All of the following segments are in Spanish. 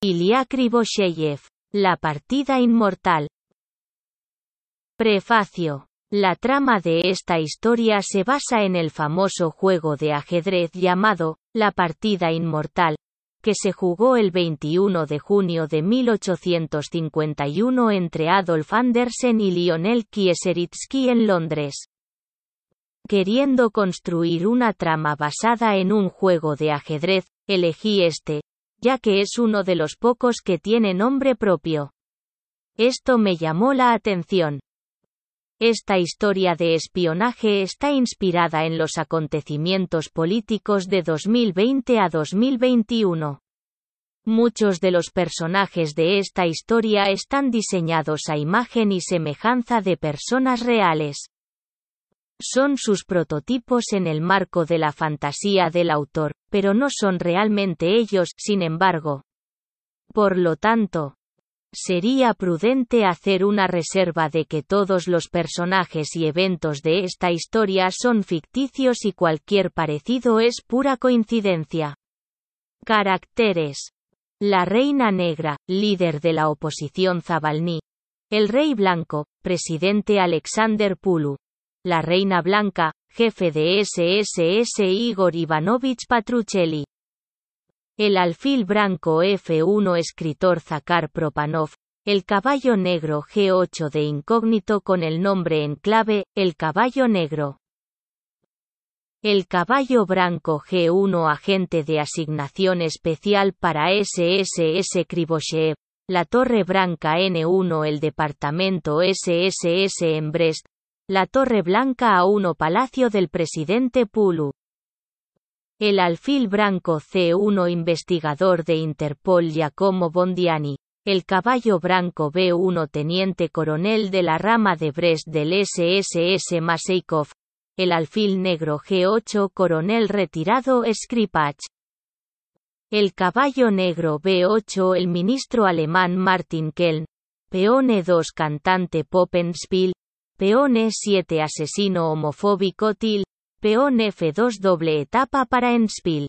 Ilya Krivosheyev. La partida inmortal. Prefacio. La trama de esta historia se basa en el famoso juego de ajedrez llamado, La partida inmortal, que se jugó el 21 de junio de 1851 entre Adolf Andersen y Lionel Kieseritsky en Londres. Queriendo construir una trama basada en un juego de ajedrez, elegí este, ya que es uno de los pocos que tiene nombre propio. Esto me llamó la atención. Esta historia de espionaje está inspirada en los acontecimientos políticos de 2020 a 2021. Muchos de los personajes de esta historia están diseñados a imagen y semejanza de personas reales. Son sus prototipos en el marco de la fantasía del autor, pero no son realmente ellos, sin embargo. Por lo tanto, sería prudente hacer una reserva de que todos los personajes y eventos de esta historia son ficticios y cualquier parecido es pura coincidencia. Caracteres. La Reina Negra, líder de la oposición Zabalny. El Rey Blanco, presidente Alexander Pulu, la Reina Blanca, jefe de SSS Igor Ivanovich Patruchelli. El alfil blanco F1 escritor Zakar Propanov, el caballo negro G8 de incógnito con el nombre en clave, el caballo negro. El caballo blanco G1 agente de asignación especial para SSS Krivoshev, la torre branca N1 el departamento SSS en Brest, la Torre Blanca a 1 Palacio del Presidente Pulu. El alfil branco C1 investigador de Interpol Giacomo Bondiani. El caballo branco B1 teniente coronel de la rama de Brest del SSS Maseikov. El alfil negro G8 coronel retirado Skripach. El caballo negro B8 el ministro alemán Martin Kelln. Peón E2 cantante Poppenspiel, Peón E7 asesino homofóbico Til, peón F2 doble etapa para Enspil.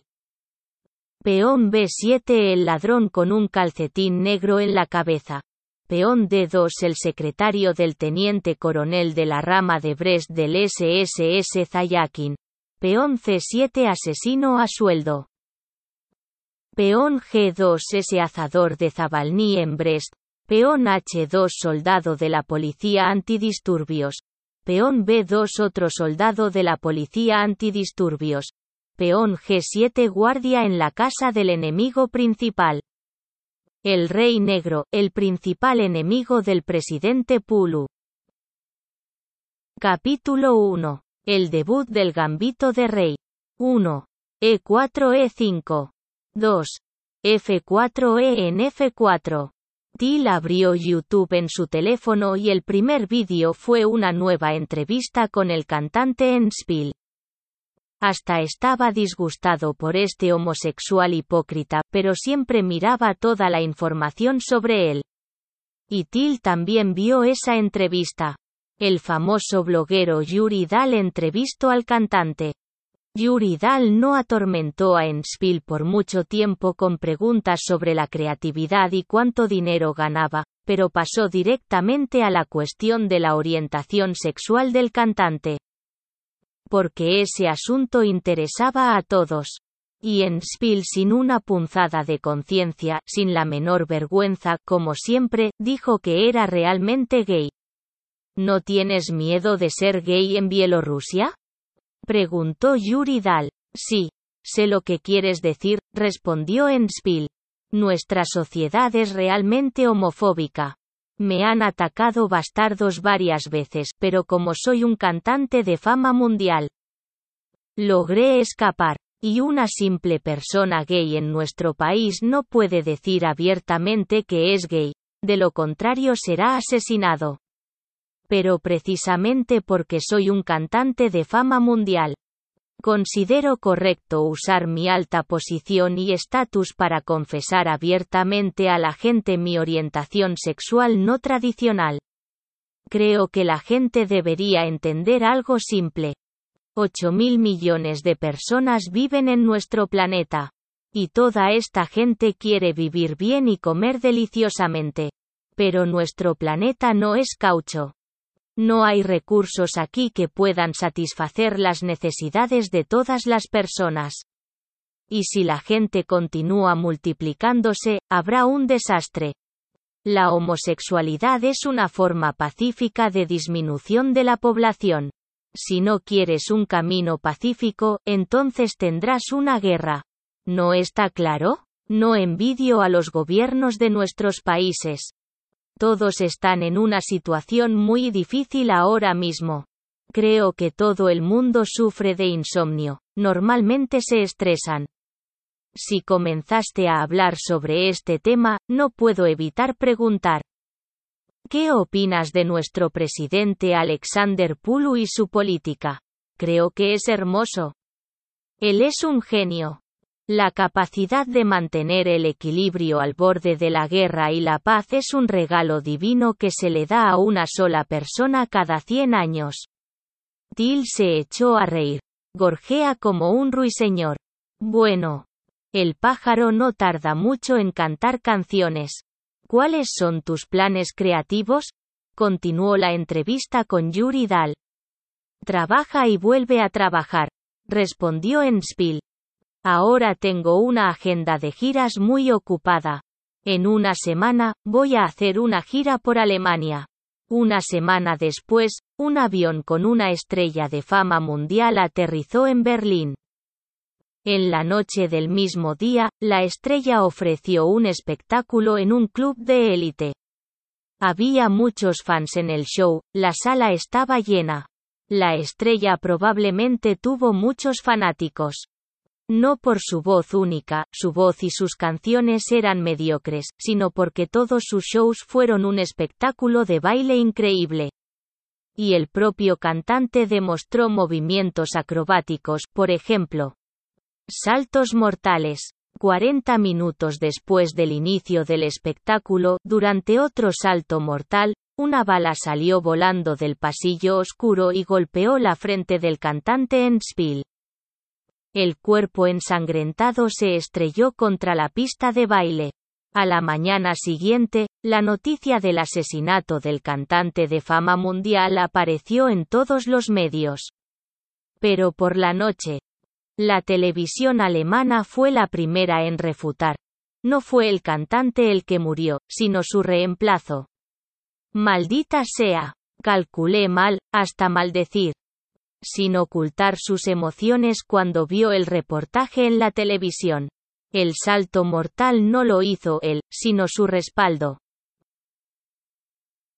Peón B7 el ladrón con un calcetín negro en la cabeza. Peón D2 el secretario del teniente coronel de la rama de Brest del SSS Zayakin. Peón C7 asesino a sueldo. Peón G2 ese azador de Zabalny en Brest, Peón H2 soldado de la policía antidisturbios. Peón B2 otro soldado de la policía antidisturbios. Peón G7 guardia en la casa del enemigo principal. El Rey Negro, el principal enemigo del presidente Pulu. Capítulo 1. El debut del Gambito de Rey. 1. E4-E5. 2. F4-E en F4. Till abrió YouTube en su teléfono y el primer vídeo fue una nueva entrevista con el cantante Enspil. Hasta estaba disgustado por este homosexual hipócrita, pero siempre miraba toda la información sobre él. Y Till también vio esa entrevista. El famoso bloguero Yuri Dal entrevistó al cantante. Yuri no atormentó a Enspil por mucho tiempo con preguntas sobre la creatividad y cuánto dinero ganaba, pero pasó directamente a la cuestión de la orientación sexual del cantante. Porque ese asunto interesaba a todos. Y Enspil sin una punzada de conciencia, sin la menor vergüenza, como siempre, dijo que era realmente gay. ¿No tienes miedo de ser gay en Bielorrusia? Preguntó Yuri Dal. Sí. Sé lo que quieres decir, respondió Enspil. Nuestra sociedad es realmente homofóbica. Me han atacado bastardos varias veces, pero como soy un cantante de fama mundial, logré escapar. Y una simple persona gay en nuestro país no puede decir abiertamente que es gay, de lo contrario será asesinado pero precisamente porque soy un cantante de fama mundial. Considero correcto usar mi alta posición y estatus para confesar abiertamente a la gente mi orientación sexual no tradicional. Creo que la gente debería entender algo simple. 8 mil millones de personas viven en nuestro planeta. Y toda esta gente quiere vivir bien y comer deliciosamente. Pero nuestro planeta no es caucho. No hay recursos aquí que puedan satisfacer las necesidades de todas las personas. Y si la gente continúa multiplicándose, habrá un desastre. La homosexualidad es una forma pacífica de disminución de la población. Si no quieres un camino pacífico, entonces tendrás una guerra. ¿No está claro? No envidio a los gobiernos de nuestros países. Todos están en una situación muy difícil ahora mismo. Creo que todo el mundo sufre de insomnio. Normalmente se estresan. Si comenzaste a hablar sobre este tema, no puedo evitar preguntar. ¿Qué opinas de nuestro presidente Alexander Pulu y su política? Creo que es hermoso. Él es un genio. La capacidad de mantener el equilibrio al borde de la guerra y la paz es un regalo divino que se le da a una sola persona cada 100 años. Till se echó a reír. Gorjea como un ruiseñor. Bueno. El pájaro no tarda mucho en cantar canciones. ¿Cuáles son tus planes creativos? Continuó la entrevista con Yuri Dal. Trabaja y vuelve a trabajar, respondió Enspil. Ahora tengo una agenda de giras muy ocupada. En una semana, voy a hacer una gira por Alemania. Una semana después, un avión con una estrella de fama mundial aterrizó en Berlín. En la noche del mismo día, la estrella ofreció un espectáculo en un club de élite. Había muchos fans en el show, la sala estaba llena. La estrella probablemente tuvo muchos fanáticos. No por su voz única, su voz y sus canciones eran mediocres, sino porque todos sus shows fueron un espectáculo de baile increíble. Y el propio cantante demostró movimientos acrobáticos, por ejemplo. Saltos mortales. 40 minutos después del inicio del espectáculo, durante otro salto mortal, una bala salió volando del pasillo oscuro y golpeó la frente del cantante en Spiel. El cuerpo ensangrentado se estrelló contra la pista de baile. A la mañana siguiente, la noticia del asesinato del cantante de fama mundial apareció en todos los medios. Pero por la noche, la televisión alemana fue la primera en refutar. No fue el cantante el que murió, sino su reemplazo. Maldita sea. Calculé mal, hasta maldecir sin ocultar sus emociones cuando vio el reportaje en la televisión. El salto mortal no lo hizo él, sino su respaldo.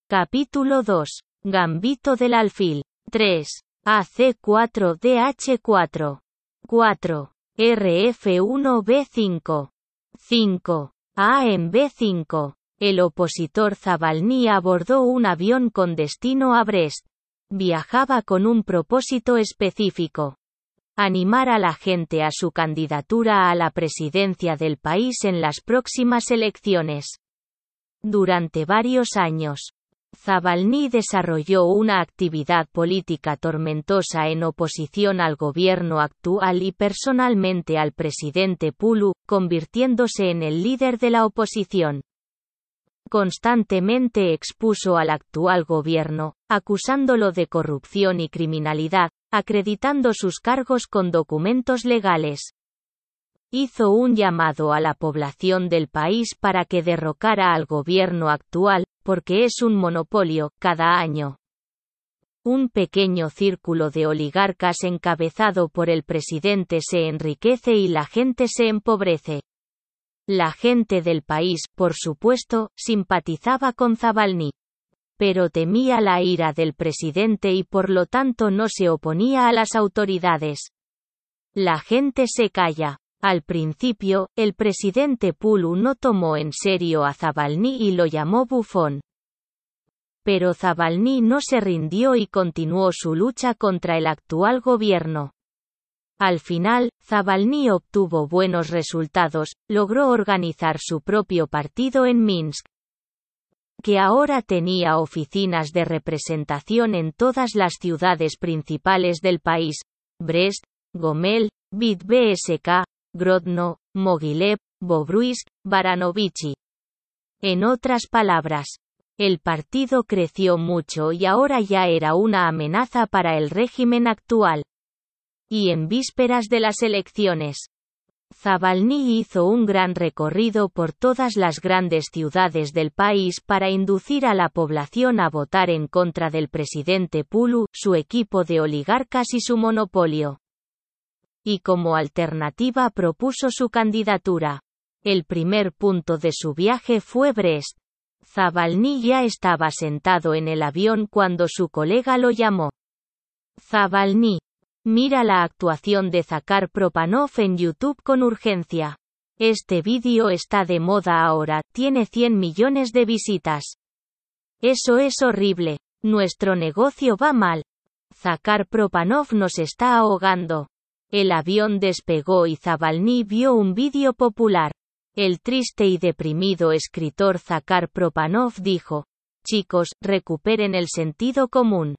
Capítulo 2. Gambito del alfil. 3. AC4DH4. 4. RF1B5. 5. AMB5. El opositor Zabalny abordó un avión con destino a Brest viajaba con un propósito específico. Animar a la gente a su candidatura a la presidencia del país en las próximas elecciones. Durante varios años, Zabalny desarrolló una actividad política tormentosa en oposición al gobierno actual y personalmente al presidente Pulu, convirtiéndose en el líder de la oposición constantemente expuso al actual gobierno, acusándolo de corrupción y criminalidad, acreditando sus cargos con documentos legales. Hizo un llamado a la población del país para que derrocara al gobierno actual, porque es un monopolio, cada año. Un pequeño círculo de oligarcas encabezado por el presidente se enriquece y la gente se empobrece. La gente del país, por supuesto, simpatizaba con Zabalny. Pero temía la ira del presidente y por lo tanto no se oponía a las autoridades. La gente se calla. Al principio, el presidente Pulu no tomó en serio a Zabalny y lo llamó bufón. Pero Zabalny no se rindió y continuó su lucha contra el actual gobierno. Al final, Zabalny obtuvo buenos resultados, logró organizar su propio partido en Minsk, que ahora tenía oficinas de representación en todas las ciudades principales del país, Brest, Gomel, Vitebsk, Grodno, Mogilev, Bobruisk, Baranovichi. En otras palabras, el partido creció mucho y ahora ya era una amenaza para el régimen actual. Y en vísperas de las elecciones, Zavalny hizo un gran recorrido por todas las grandes ciudades del país para inducir a la población a votar en contra del presidente Pulu, su equipo de oligarcas y su monopolio. Y como alternativa propuso su candidatura. El primer punto de su viaje fue Brest. Zavalny ya estaba sentado en el avión cuando su colega lo llamó. Zavalny. Mira la actuación de Zakar Propanov en YouTube con urgencia. Este vídeo está de moda ahora, tiene 100 millones de visitas. Eso es horrible. Nuestro negocio va mal. Zakar Propanov nos está ahogando. El avión despegó y Zavalny vio un vídeo popular. El triste y deprimido escritor Zakar Propanov dijo, Chicos, recuperen el sentido común.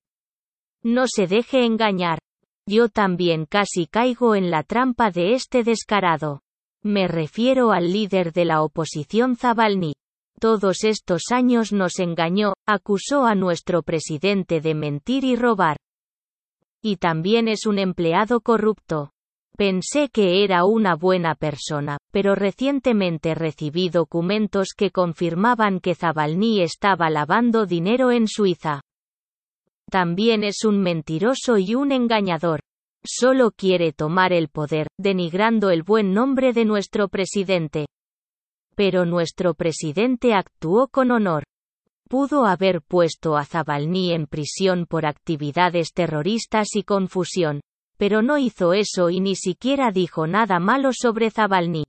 No se deje engañar. Yo también casi caigo en la trampa de este descarado. Me refiero al líder de la oposición Zavalny. Todos estos años nos engañó, acusó a nuestro presidente de mentir y robar. Y también es un empleado corrupto. Pensé que era una buena persona, pero recientemente recibí documentos que confirmaban que Zabalny estaba lavando dinero en Suiza. También es un mentiroso y un engañador. Solo quiere tomar el poder, denigrando el buen nombre de nuestro presidente. Pero nuestro presidente actuó con honor. Pudo haber puesto a Zabalny en prisión por actividades terroristas y confusión, pero no hizo eso y ni siquiera dijo nada malo sobre Zabalny.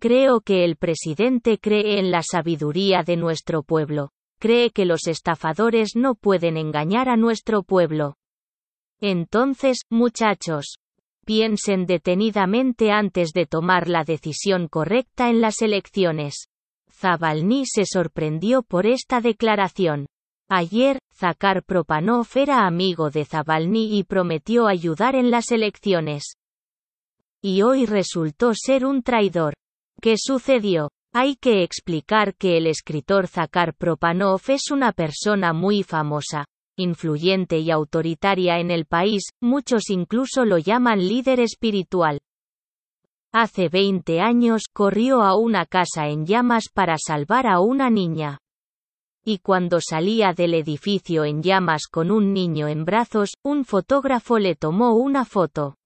Creo que el presidente cree en la sabiduría de nuestro pueblo, cree que los estafadores no pueden engañar a nuestro pueblo. Entonces, muchachos, piensen detenidamente antes de tomar la decisión correcta en las elecciones. Zabalny se sorprendió por esta declaración. Ayer, Zakar Propanov era amigo de Zabalny y prometió ayudar en las elecciones. Y hoy resultó ser un traidor. ¿Qué sucedió? Hay que explicar que el escritor Zakar Propanov es una persona muy famosa, influyente y autoritaria en el país, muchos incluso lo llaman líder espiritual. Hace 20 años corrió a una casa en llamas para salvar a una niña y cuando salía del edificio en llamas con un niño en brazos, un fotógrafo le tomó una foto.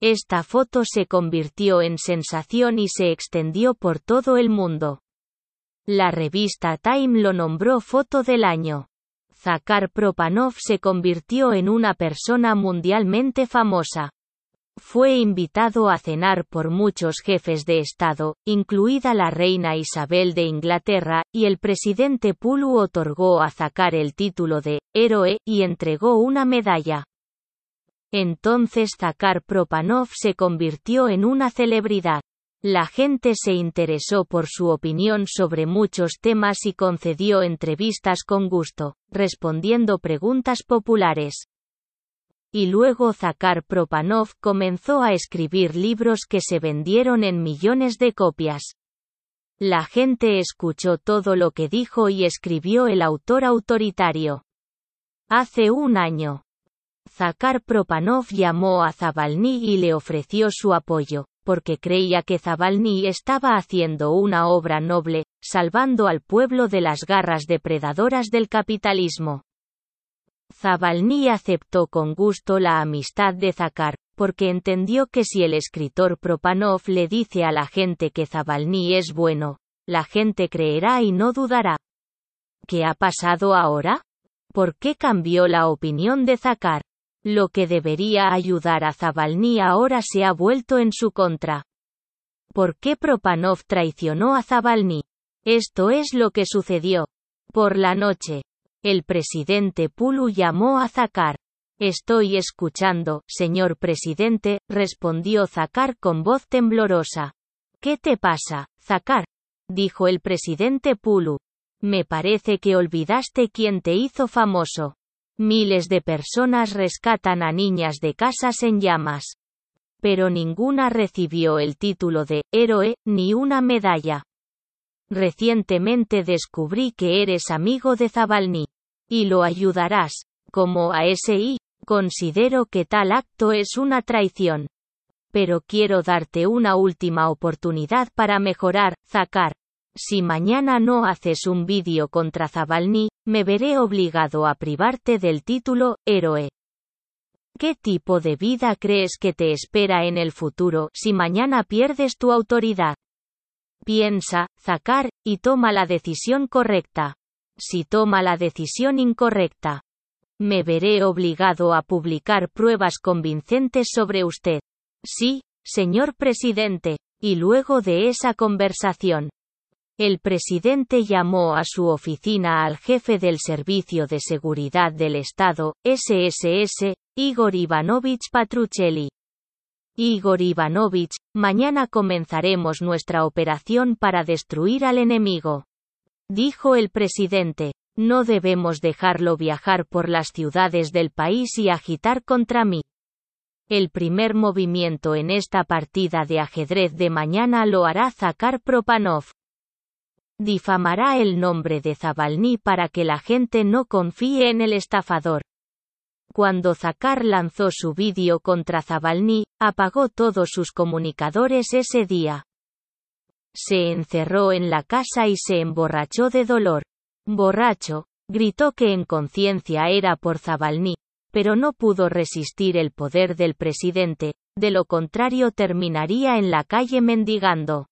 Esta foto se convirtió en sensación y se extendió por todo el mundo. La revista Time lo nombró foto del año. Zakar Propanov se convirtió en una persona mundialmente famosa. Fue invitado a cenar por muchos jefes de Estado, incluida la reina Isabel de Inglaterra, y el presidente Pulu otorgó a Zakar el título de héroe y entregó una medalla. Entonces Zakar Propanov se convirtió en una celebridad. La gente se interesó por su opinión sobre muchos temas y concedió entrevistas con gusto, respondiendo preguntas populares. Y luego Zakar Propanov comenzó a escribir libros que se vendieron en millones de copias. La gente escuchó todo lo que dijo y escribió el autor autoritario. Hace un año. Zakar Propanov llamó a Zabalny y le ofreció su apoyo, porque creía que Zabalny estaba haciendo una obra noble, salvando al pueblo de las garras depredadoras del capitalismo. Zabalny aceptó con gusto la amistad de Zakar, porque entendió que si el escritor Propanov le dice a la gente que Zabalny es bueno, la gente creerá y no dudará. ¿Qué ha pasado ahora? ¿Por qué cambió la opinión de Zakar? Lo que debería ayudar a Zabalny ahora se ha vuelto en su contra. ¿Por qué Propanov traicionó a Zabalny? Esto es lo que sucedió. Por la noche, el presidente Pulu llamó a Zakar. Estoy escuchando, señor presidente, respondió Zakar con voz temblorosa. ¿Qué te pasa, Zakar? dijo el presidente Pulu. Me parece que olvidaste quién te hizo famoso. Miles de personas rescatan a niñas de casas en llamas. pero ninguna recibió el título de héroe, ni una medalla. Recientemente descubrí que eres amigo de Zabalny. Y lo ayudarás. Como ASI, considero que tal acto es una traición. Pero quiero darte una última oportunidad para mejorar, Zakar. Si mañana no haces un vídeo contra Zabalny, me veré obligado a privarte del título, héroe. ¿Qué tipo de vida crees que te espera en el futuro si mañana pierdes tu autoridad? Piensa, Zakar, y toma la decisión correcta. Si toma la decisión incorrecta, me veré obligado a publicar pruebas convincentes sobre usted. Sí, señor presidente. Y luego de esa conversación, el presidente llamó a su oficina al jefe del Servicio de Seguridad del Estado, SSS, Igor Ivanovich Patruchelli. Igor Ivanovich, mañana comenzaremos nuestra operación para destruir al enemigo. Dijo el presidente, no debemos dejarlo viajar por las ciudades del país y agitar contra mí. El primer movimiento en esta partida de ajedrez de mañana lo hará Zakar Propanov. Difamará el nombre de Zabalny para que la gente no confíe en el estafador. Cuando Zakar lanzó su vídeo contra Zabalny, apagó todos sus comunicadores ese día. Se encerró en la casa y se emborrachó de dolor. Borracho, gritó que en conciencia era por Zabalny, pero no pudo resistir el poder del presidente, de lo contrario terminaría en la calle mendigando.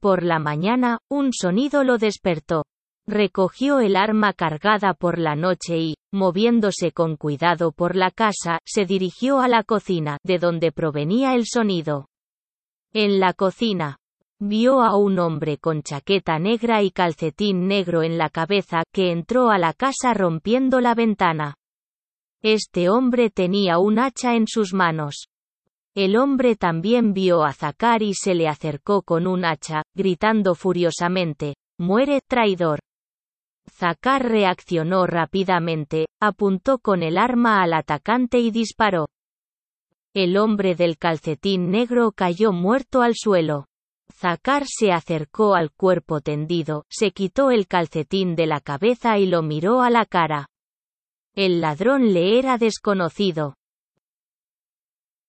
Por la mañana, un sonido lo despertó. Recogió el arma cargada por la noche y, moviéndose con cuidado por la casa, se dirigió a la cocina, de donde provenía el sonido. En la cocina, vio a un hombre con chaqueta negra y calcetín negro en la cabeza, que entró a la casa rompiendo la ventana. Este hombre tenía un hacha en sus manos. El hombre también vio a Zakar y se le acercó con un hacha, gritando furiosamente, Muere, traidor. Zakar reaccionó rápidamente, apuntó con el arma al atacante y disparó. El hombre del calcetín negro cayó muerto al suelo. Zakar se acercó al cuerpo tendido, se quitó el calcetín de la cabeza y lo miró a la cara. El ladrón le era desconocido.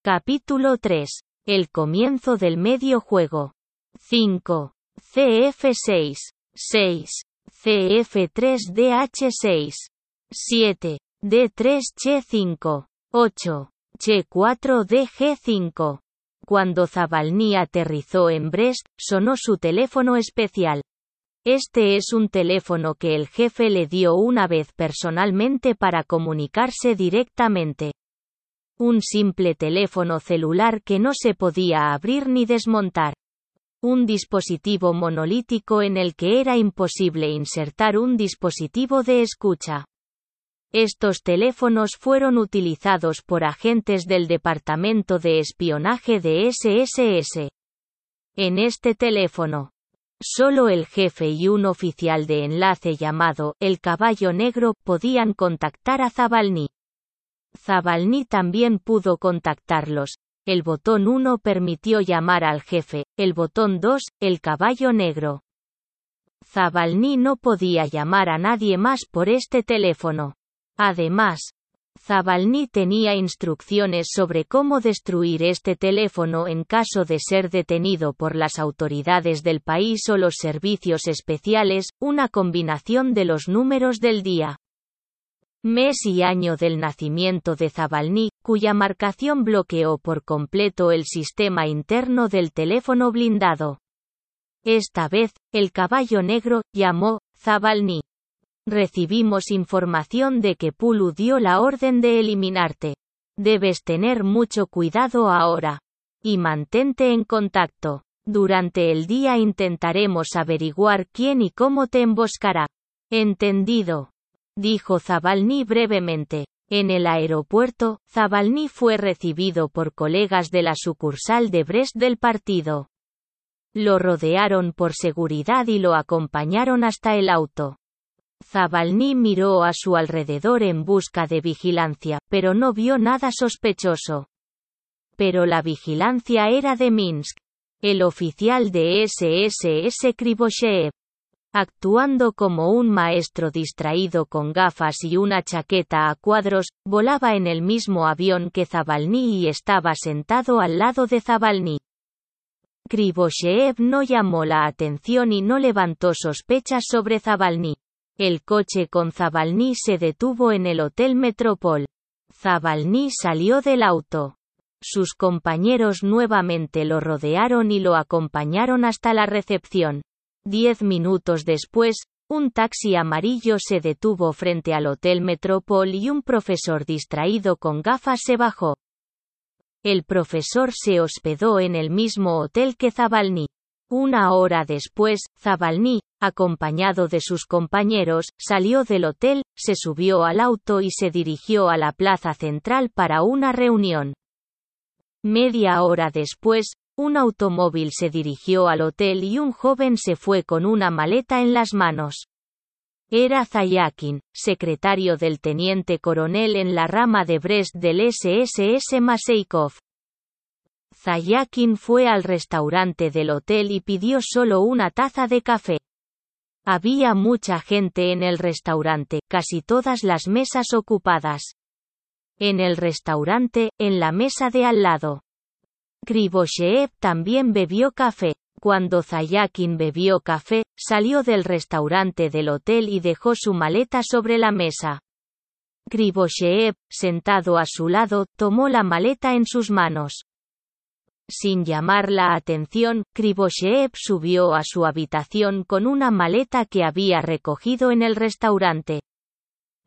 Capítulo 3. El comienzo del medio juego. 5. CF6. 6. CF3DH6. 7. D3Ch5. 8. Ch4DG5. Cuando Zabalny aterrizó en Brest, sonó su teléfono especial. Este es un teléfono que el jefe le dio una vez personalmente para comunicarse directamente. Un simple teléfono celular que no se podía abrir ni desmontar un dispositivo monolítico en el que era imposible insertar un dispositivo de escucha. Estos teléfonos fueron utilizados por agentes del Departamento de Espionaje de SSS. En este teléfono, solo el jefe y un oficial de enlace llamado el Caballo Negro podían contactar a Zabalny. Zabalny también pudo contactarlos, el botón 1 permitió llamar al jefe, el botón 2, el caballo negro. Zabalny no podía llamar a nadie más por este teléfono. Además, Zabalny tenía instrucciones sobre cómo destruir este teléfono en caso de ser detenido por las autoridades del país o los servicios especiales, una combinación de los números del día mes y año del nacimiento de Zabalny, cuya marcación bloqueó por completo el sistema interno del teléfono blindado. Esta vez, el caballo negro, llamó, Zabalny. Recibimos información de que Pulu dio la orden de eliminarte. Debes tener mucho cuidado ahora. Y mantente en contacto. Durante el día intentaremos averiguar quién y cómo te emboscará. Entendido dijo Zabalny brevemente. En el aeropuerto, Zabalny fue recibido por colegas de la sucursal de Brest del partido. Lo rodearon por seguridad y lo acompañaron hasta el auto. Zabalny miró a su alrededor en busca de vigilancia, pero no vio nada sospechoso. Pero la vigilancia era de Minsk. El oficial de SSS Krivoshev, actuando como un maestro distraído con gafas y una chaqueta a cuadros, volaba en el mismo avión que Zabalny y estaba sentado al lado de Zabalny. Krivoshev no llamó la atención y no levantó sospechas sobre Zabalny. El coche con Zabalny se detuvo en el Hotel Metropol. Zabalny salió del auto. Sus compañeros nuevamente lo rodearon y lo acompañaron hasta la recepción. Diez minutos después, un taxi amarillo se detuvo frente al Hotel Metropol y un profesor distraído con gafas se bajó. El profesor se hospedó en el mismo hotel que Zabalny. Una hora después, Zabalny, acompañado de sus compañeros, salió del hotel, se subió al auto y se dirigió a la plaza central para una reunión. Media hora después, un automóvil se dirigió al hotel y un joven se fue con una maleta en las manos. Era Zayakin, secretario del teniente coronel en la rama de Brest del SSS Maseikov. Zayakin fue al restaurante del hotel y pidió solo una taza de café. Había mucha gente en el restaurante, casi todas las mesas ocupadas. En el restaurante, en la mesa de al lado. Krivoshev también bebió café. Cuando Zayakin bebió café, salió del restaurante del hotel y dejó su maleta sobre la mesa. Krivoshev, sentado a su lado, tomó la maleta en sus manos. Sin llamar la atención, Krivoshev subió a su habitación con una maleta que había recogido en el restaurante.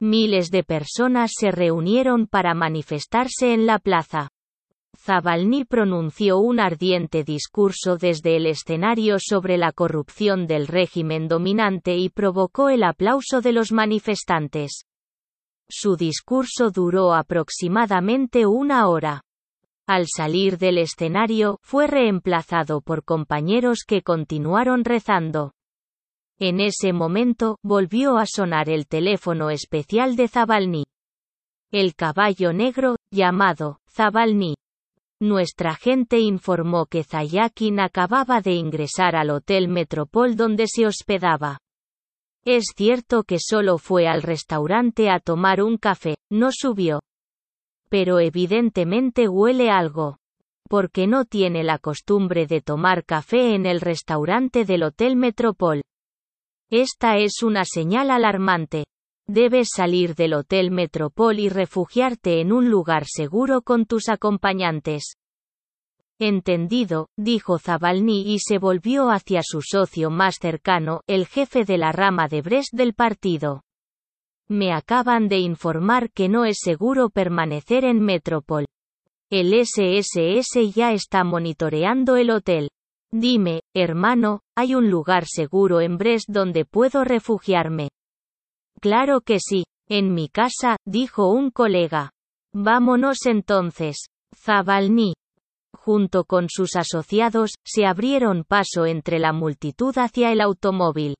Miles de personas se reunieron para manifestarse en la plaza. Zabalny pronunció un ardiente discurso desde el escenario sobre la corrupción del régimen dominante y provocó el aplauso de los manifestantes. Su discurso duró aproximadamente una hora. Al salir del escenario, fue reemplazado por compañeros que continuaron rezando. En ese momento, volvió a sonar el teléfono especial de Zabalny. El caballo negro, llamado, Zabalny, nuestra gente informó que Zayakin acababa de ingresar al Hotel Metropol donde se hospedaba. Es cierto que solo fue al restaurante a tomar un café, no subió. Pero evidentemente huele algo. Porque no tiene la costumbre de tomar café en el restaurante del Hotel Metropol. Esta es una señal alarmante. Debes salir del Hotel Metropol y refugiarte en un lugar seguro con tus acompañantes. Entendido, dijo Zabalny y se volvió hacia su socio más cercano, el jefe de la rama de Brest del partido. Me acaban de informar que no es seguro permanecer en Metropol. El SSS ya está monitoreando el hotel. Dime, hermano, ¿hay un lugar seguro en Brest donde puedo refugiarme? Claro que sí, en mi casa, dijo un colega. Vámonos entonces. Zabalny, junto con sus asociados, se abrieron paso entre la multitud hacia el automóvil.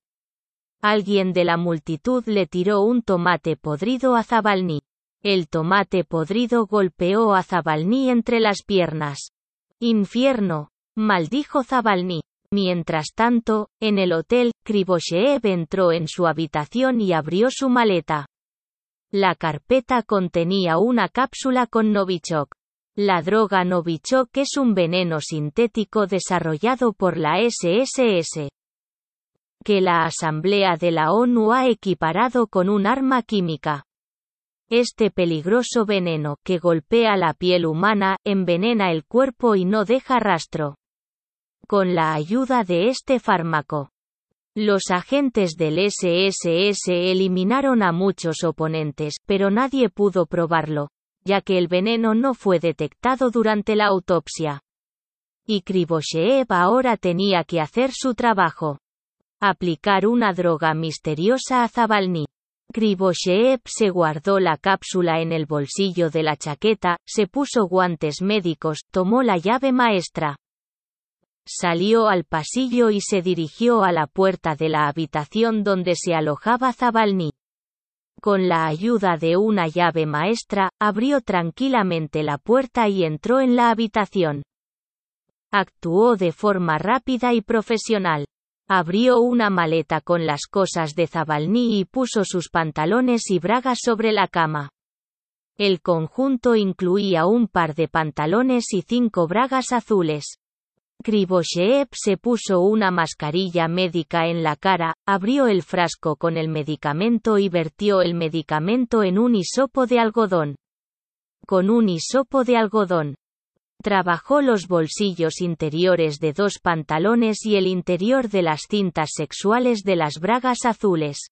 Alguien de la multitud le tiró un tomate podrido a Zabalny. El tomate podrido golpeó a Zabalny entre las piernas. Infierno, maldijo Zabalny. Mientras tanto, en el hotel, Krivoshev entró en su habitación y abrió su maleta. La carpeta contenía una cápsula con Novichok. La droga Novichok es un veneno sintético desarrollado por la SSS. Que la Asamblea de la ONU ha equiparado con un arma química. Este peligroso veneno, que golpea la piel humana, envenena el cuerpo y no deja rastro con la ayuda de este fármaco. Los agentes del SSS eliminaron a muchos oponentes, pero nadie pudo probarlo, ya que el veneno no fue detectado durante la autopsia. Y Krivoshev ahora tenía que hacer su trabajo. Aplicar una droga misteriosa a Zabalny. Krivoshev se guardó la cápsula en el bolsillo de la chaqueta, se puso guantes médicos, tomó la llave maestra. Salió al pasillo y se dirigió a la puerta de la habitación donde se alojaba Zabalny. Con la ayuda de una llave maestra, abrió tranquilamente la puerta y entró en la habitación. Actuó de forma rápida y profesional. Abrió una maleta con las cosas de Zabalny y puso sus pantalones y bragas sobre la cama. El conjunto incluía un par de pantalones y cinco bragas azules. Krivoshev se puso una mascarilla médica en la cara, abrió el frasco con el medicamento y vertió el medicamento en un hisopo de algodón. Con un hisopo de algodón. Trabajó los bolsillos interiores de dos pantalones y el interior de las cintas sexuales de las bragas azules.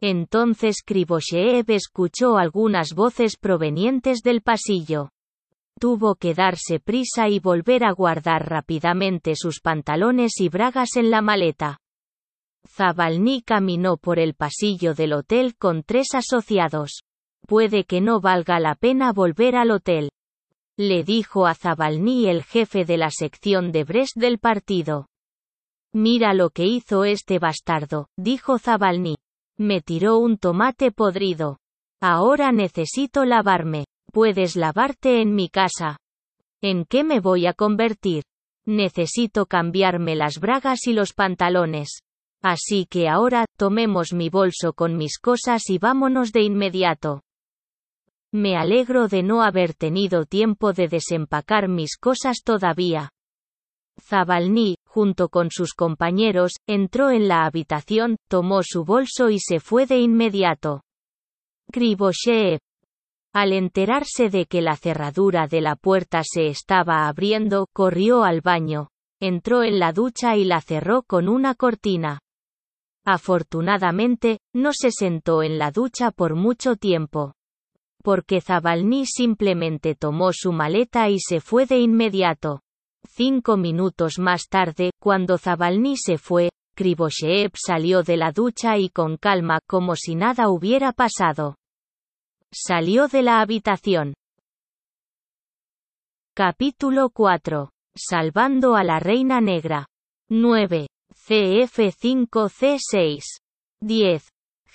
Entonces Krivosheev escuchó algunas voces provenientes del pasillo. Tuvo que darse prisa y volver a guardar rápidamente sus pantalones y bragas en la maleta. Zabalny caminó por el pasillo del hotel con tres asociados. Puede que no valga la pena volver al hotel. Le dijo a Zabalny el jefe de la sección de Brest del partido. Mira lo que hizo este bastardo, dijo Zabalny. Me tiró un tomate podrido. Ahora necesito lavarme. Puedes lavarte en mi casa. ¿En qué me voy a convertir? Necesito cambiarme las bragas y los pantalones. Así que ahora, tomemos mi bolso con mis cosas y vámonos de inmediato. Me alegro de no haber tenido tiempo de desempacar mis cosas todavía. Zabalny, junto con sus compañeros, entró en la habitación, tomó su bolso y se fue de inmediato. Krivoshev. Al enterarse de que la cerradura de la puerta se estaba abriendo, corrió al baño, entró en la ducha y la cerró con una cortina. Afortunadamente, no se sentó en la ducha por mucho tiempo. Porque Zabalny simplemente tomó su maleta y se fue de inmediato. Cinco minutos más tarde, cuando Zabalny se fue, Krivoshev salió de la ducha y con calma como si nada hubiera pasado. Salió de la habitación. Capítulo 4. Salvando a la Reina Negra. 9. CF5C6. 10.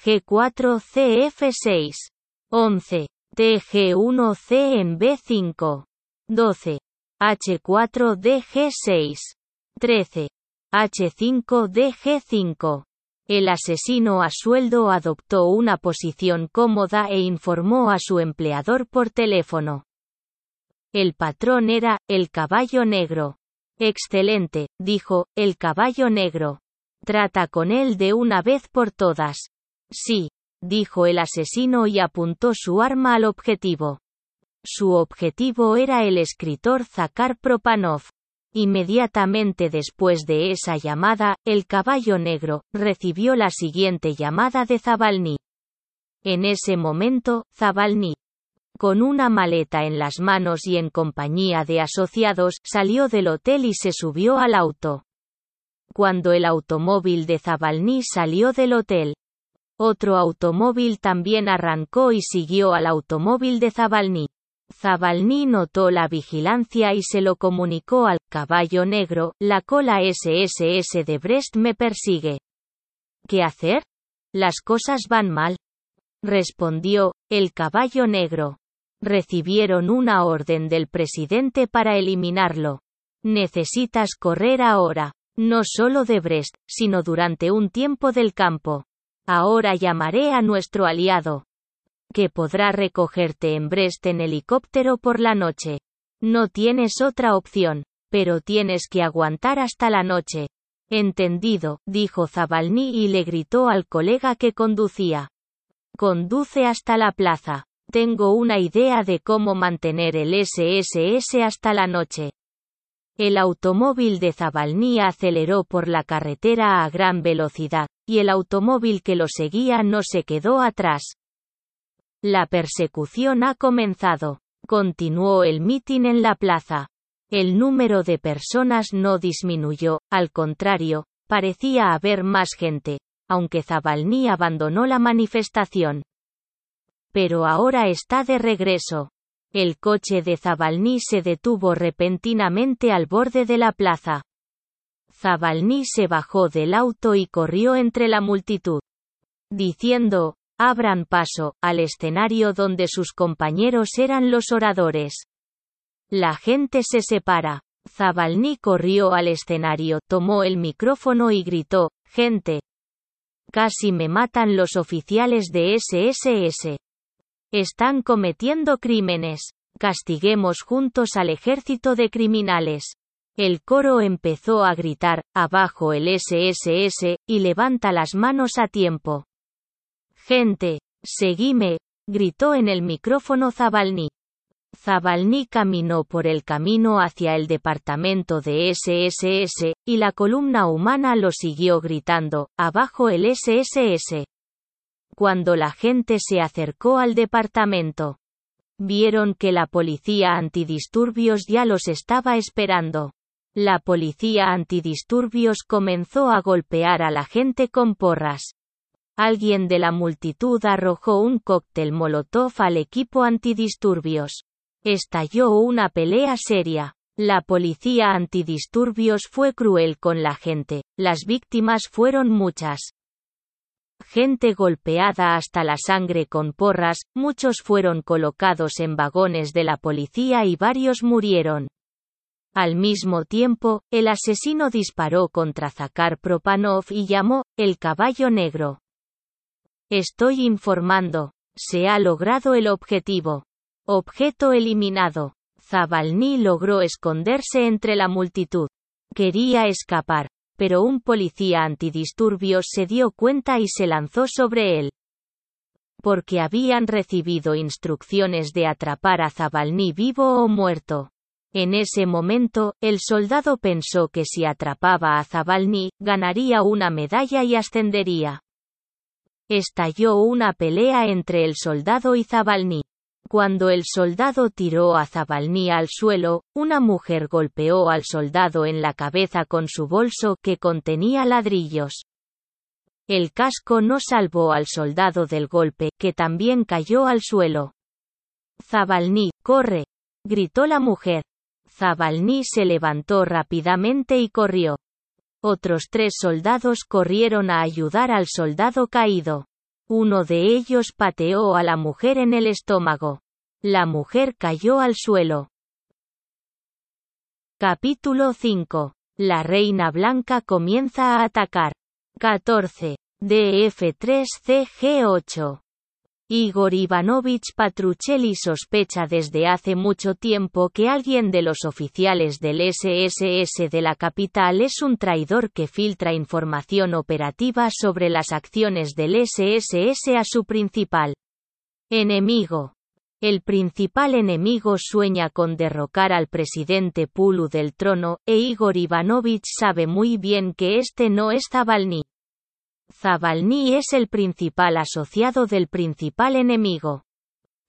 G4CF6. 11. TG1C en B5. 12. H4DG6. 13. H5DG5. El asesino a sueldo adoptó una posición cómoda e informó a su empleador por teléfono. El patrón era, el caballo negro. Excelente, dijo, el caballo negro. Trata con él de una vez por todas. Sí, dijo el asesino y apuntó su arma al objetivo. Su objetivo era el escritor Zakar Propanov. Inmediatamente después de esa llamada, el caballo negro recibió la siguiente llamada de Zabalny. En ese momento, Zabalny, con una maleta en las manos y en compañía de asociados, salió del hotel y se subió al auto. Cuando el automóvil de Zabalny salió del hotel, otro automóvil también arrancó y siguió al automóvil de Zabalny. Zabalny notó la vigilancia y se lo comunicó al caballo negro, la cola SSS de Brest me persigue. ¿Qué hacer? Las cosas van mal. Respondió, el caballo negro. Recibieron una orden del presidente para eliminarlo. Necesitas correr ahora. No solo de Brest, sino durante un tiempo del campo. Ahora llamaré a nuestro aliado que podrá recogerte en Brest en helicóptero por la noche. No tienes otra opción, pero tienes que aguantar hasta la noche. Entendido, dijo Zabalny y le gritó al colega que conducía. Conduce hasta la plaza. Tengo una idea de cómo mantener el SSS hasta la noche. El automóvil de Zabalny aceleró por la carretera a gran velocidad, y el automóvil que lo seguía no se quedó atrás. La persecución ha comenzado. Continuó el mitin en la plaza. El número de personas no disminuyó, al contrario, parecía haber más gente, aunque Zabalny abandonó la manifestación. Pero ahora está de regreso. El coche de Zabalny se detuvo repentinamente al borde de la plaza. Zabalny se bajó del auto y corrió entre la multitud. Diciendo, abran paso, al escenario donde sus compañeros eran los oradores. La gente se separa. Zabalny corrió al escenario, tomó el micrófono y gritó, gente. Casi me matan los oficiales de SSS. Están cometiendo crímenes. Castiguemos juntos al ejército de criminales. El coro empezó a gritar, abajo el SSS, y levanta las manos a tiempo. Gente, seguime, gritó en el micrófono Zabalny. Zabalny caminó por el camino hacia el departamento de SSS, y la columna humana lo siguió gritando, abajo el SSS. Cuando la gente se acercó al departamento, vieron que la policía antidisturbios ya los estaba esperando. La policía antidisturbios comenzó a golpear a la gente con porras. Alguien de la multitud arrojó un cóctel molotov al equipo antidisturbios. Estalló una pelea seria. La policía antidisturbios fue cruel con la gente, las víctimas fueron muchas. Gente golpeada hasta la sangre con porras, muchos fueron colocados en vagones de la policía y varios murieron. Al mismo tiempo, el asesino disparó contra Zakar Propanov y llamó, el caballo negro. Estoy informando. Se ha logrado el objetivo. Objeto eliminado. Zabalny logró esconderse entre la multitud. Quería escapar, pero un policía antidisturbios se dio cuenta y se lanzó sobre él. Porque habían recibido instrucciones de atrapar a Zabalny vivo o muerto. En ese momento, el soldado pensó que si atrapaba a Zabalny, ganaría una medalla y ascendería. Estalló una pelea entre el soldado y Zabalny. Cuando el soldado tiró a Zabalny al suelo, una mujer golpeó al soldado en la cabeza con su bolso que contenía ladrillos. El casco no salvó al soldado del golpe, que también cayó al suelo. Zabalny, corre, gritó la mujer. Zabalny se levantó rápidamente y corrió. Otros tres soldados corrieron a ayudar al soldado caído. Uno de ellos pateó a la mujer en el estómago. La mujer cayó al suelo. Capítulo 5. La Reina Blanca comienza a atacar. 14. DF3CG8. Igor Ivanovich Patruchelli sospecha desde hace mucho tiempo que alguien de los oficiales del SSS de la capital es un traidor que filtra información operativa sobre las acciones del SSS a su principal enemigo. El principal enemigo sueña con derrocar al presidente Pulu del trono, e Igor Ivanovich sabe muy bien que este no es Zabalny. Zabalny es el principal asociado del principal enemigo.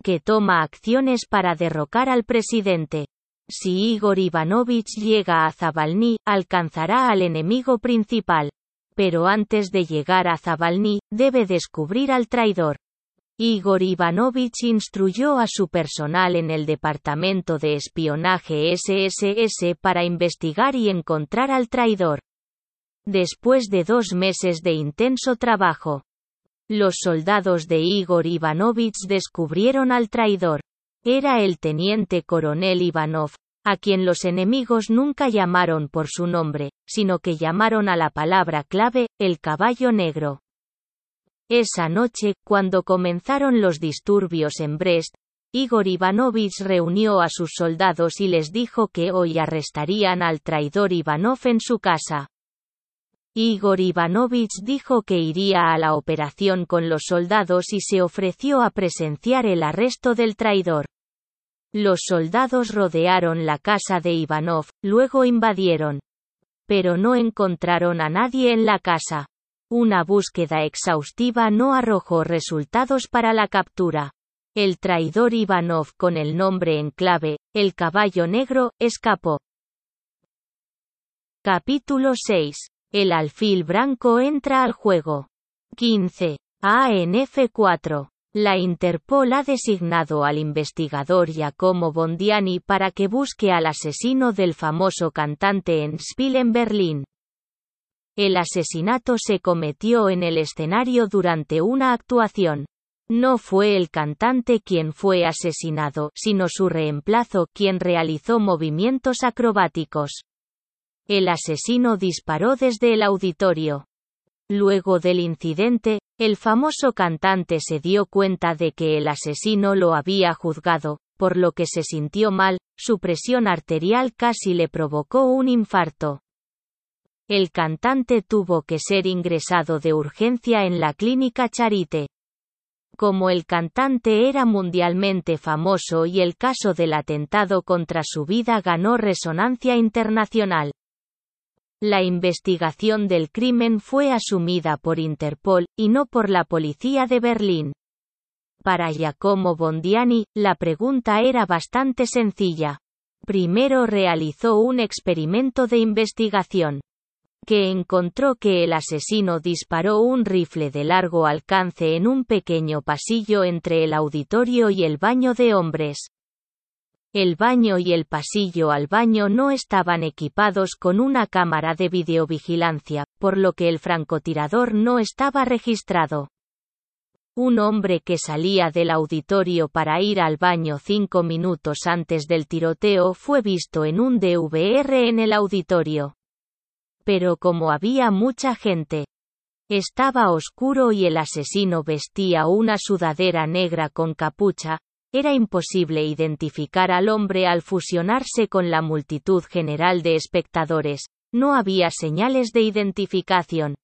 Que toma acciones para derrocar al presidente. Si Igor Ivanovich llega a Zabalny, alcanzará al enemigo principal. Pero antes de llegar a Zabalny, debe descubrir al traidor. Igor Ivanovich instruyó a su personal en el Departamento de Espionaje SSS para investigar y encontrar al traidor. Después de dos meses de intenso trabajo, los soldados de Igor Ivanovich descubrieron al traidor. Era el teniente coronel Ivanov, a quien los enemigos nunca llamaron por su nombre, sino que llamaron a la palabra clave, el caballo negro. Esa noche, cuando comenzaron los disturbios en Brest, Igor Ivanovich reunió a sus soldados y les dijo que hoy arrestarían al traidor Ivanov en su casa. Igor Ivanovich dijo que iría a la operación con los soldados y se ofreció a presenciar el arresto del traidor. Los soldados rodearon la casa de Ivanov, luego invadieron. Pero no encontraron a nadie en la casa. Una búsqueda exhaustiva no arrojó resultados para la captura. El traidor Ivanov con el nombre en clave, el caballo negro, escapó. Capítulo 6. El alfil blanco entra al juego. 15. ANF4. La Interpol ha designado al investigador Giacomo Bondiani para que busque al asesino del famoso cantante en Spiel en Berlín. El asesinato se cometió en el escenario durante una actuación. No fue el cantante quien fue asesinado, sino su reemplazo quien realizó movimientos acrobáticos. El asesino disparó desde el auditorio. Luego del incidente, el famoso cantante se dio cuenta de que el asesino lo había juzgado, por lo que se sintió mal, su presión arterial casi le provocó un infarto. El cantante tuvo que ser ingresado de urgencia en la clínica Charité. Como el cantante era mundialmente famoso y el caso del atentado contra su vida ganó resonancia internacional. La investigación del crimen fue asumida por Interpol, y no por la policía de Berlín. Para Giacomo Bondiani, la pregunta era bastante sencilla. Primero realizó un experimento de investigación que encontró que el asesino disparó un rifle de largo alcance en un pequeño pasillo entre el auditorio y el baño de hombres. El baño y el pasillo al baño no estaban equipados con una cámara de videovigilancia, por lo que el francotirador no estaba registrado. Un hombre que salía del auditorio para ir al baño cinco minutos antes del tiroteo fue visto en un DVR en el auditorio pero como había mucha gente, estaba oscuro y el asesino vestía una sudadera negra con capucha, era imposible identificar al hombre al fusionarse con la multitud general de espectadores, no había señales de identificación.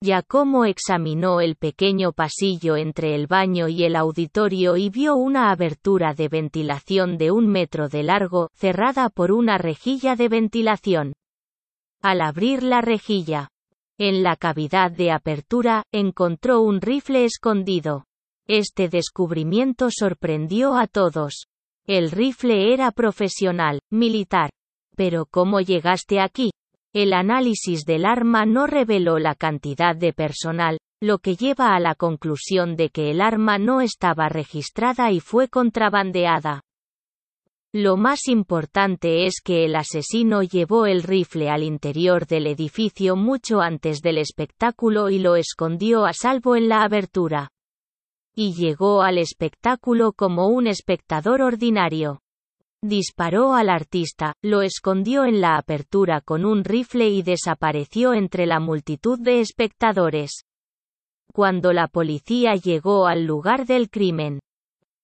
Giacomo examinó el pequeño pasillo entre el baño y el auditorio y vio una abertura de ventilación de un metro de largo, cerrada por una rejilla de ventilación. Al abrir la rejilla, en la cavidad de apertura, encontró un rifle escondido. Este descubrimiento sorprendió a todos. El rifle era profesional, militar. Pero ¿cómo llegaste aquí? El análisis del arma no reveló la cantidad de personal, lo que lleva a la conclusión de que el arma no estaba registrada y fue contrabandeada. Lo más importante es que el asesino llevó el rifle al interior del edificio mucho antes del espectáculo y lo escondió a salvo en la abertura. Y llegó al espectáculo como un espectador ordinario. Disparó al artista, lo escondió en la apertura con un rifle y desapareció entre la multitud de espectadores. Cuando la policía llegó al lugar del crimen,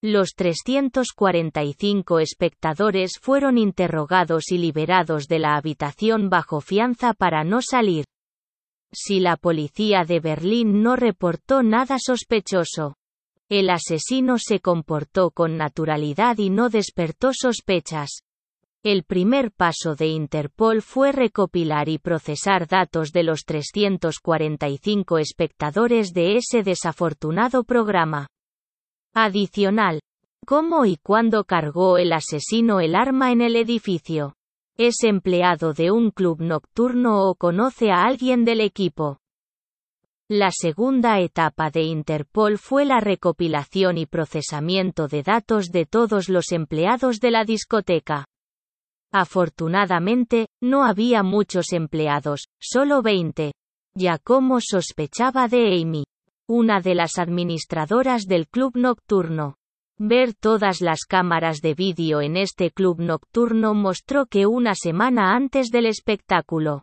los 345 espectadores fueron interrogados y liberados de la habitación bajo fianza para no salir. Si la policía de Berlín no reportó nada sospechoso. El asesino se comportó con naturalidad y no despertó sospechas. El primer paso de Interpol fue recopilar y procesar datos de los 345 espectadores de ese desafortunado programa. Adicional. ¿Cómo y cuándo cargó el asesino el arma en el edificio? ¿Es empleado de un club nocturno o conoce a alguien del equipo? La segunda etapa de Interpol fue la recopilación y procesamiento de datos de todos los empleados de la discoteca. Afortunadamente, no había muchos empleados, solo 20. Giacomo sospechaba de Amy una de las administradoras del club nocturno. Ver todas las cámaras de vídeo en este club nocturno mostró que una semana antes del espectáculo,